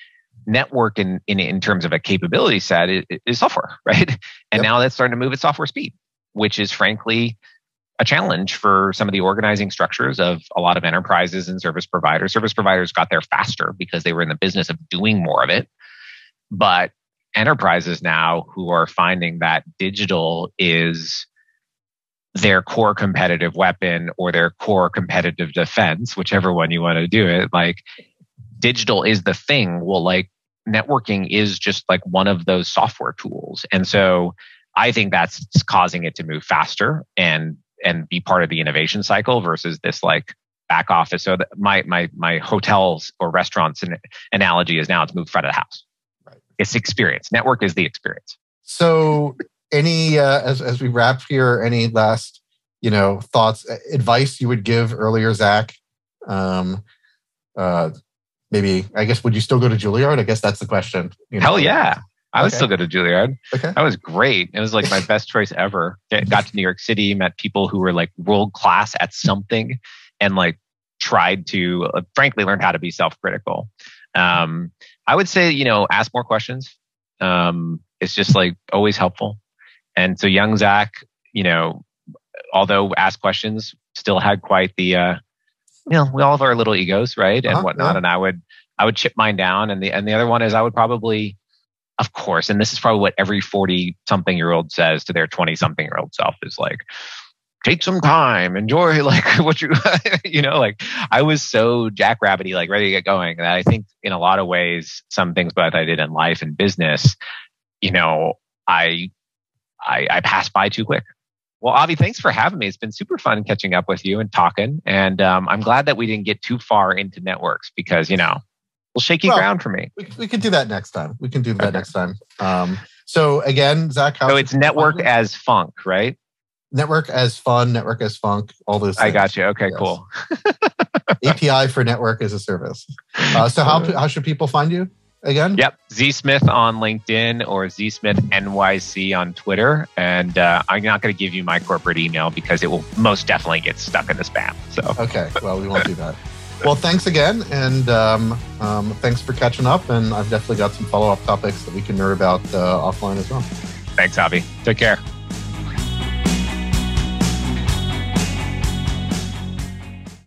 network in, in in terms of a capability set is, is software right and yep. now that's starting to move at software speed which is frankly a challenge for some of the organizing structures of a lot of enterprises and service providers. Service providers got there faster because they were in the business of doing more of it. But enterprises now who are finding that digital is their core competitive weapon or their core competitive defense, whichever one you want to do it, like digital is the thing. Well, like networking is just like one of those software tools. And so I think that's causing it to move faster and and be part of the innovation cycle versus this like back office. So my my my hotels or restaurants analogy is now it's moved front of the house. It's experience. Network is the experience. So, any uh, as as we wrap here, any last you know thoughts, advice you would give earlier, Zach? Um, uh, maybe I guess would you still go to Juilliard? I guess that's the question. You know? Hell yeah. I would still go to Juilliard. Okay. That was great. It was like my best choice ever. Got to New York City, met people who were like world class at something and like tried to, uh, frankly, learn how to be self critical. Um, I would say, you know, ask more questions. Um, it's just like always helpful. And so young Zach, you know, although ask questions, still had quite the, uh, you know, we all have our little egos, right, and uh-huh, whatnot. Yeah. And I would, I would chip mine down. And the and the other one is I would probably, of course, and this is probably what every forty something year old says to their twenty something year old self is like, take some time, enjoy like what you, you know, like I was so jackrabbity, like ready to get going that I think in a lot of ways, some things that I did in life and business, you know, I, I, I passed by too quick. Well, Avi, thanks for having me. It's been super fun catching up with you and talking. And um, I'm glad that we didn't get too far into networks because, you know, shaky well, ground for me. We, we can do that next time. We can do that okay. next time. Um, so again, Zach, how? So it's network as funk, right? Network as fun, network as funk, all those. Things. I got you. Okay, yes. cool. API for network as a service. Uh, so how how should people find you? again? Yep. Z Smith on LinkedIn or Z Smith NYC on Twitter. And uh, I'm not going to give you my corporate email because it will most definitely get stuck in the spam. So okay, well we won't do that. Well, thanks again, and um, um, thanks for catching up. And I've definitely got some follow up topics that we can nerd about uh, offline as well. Thanks, Avi. Take care.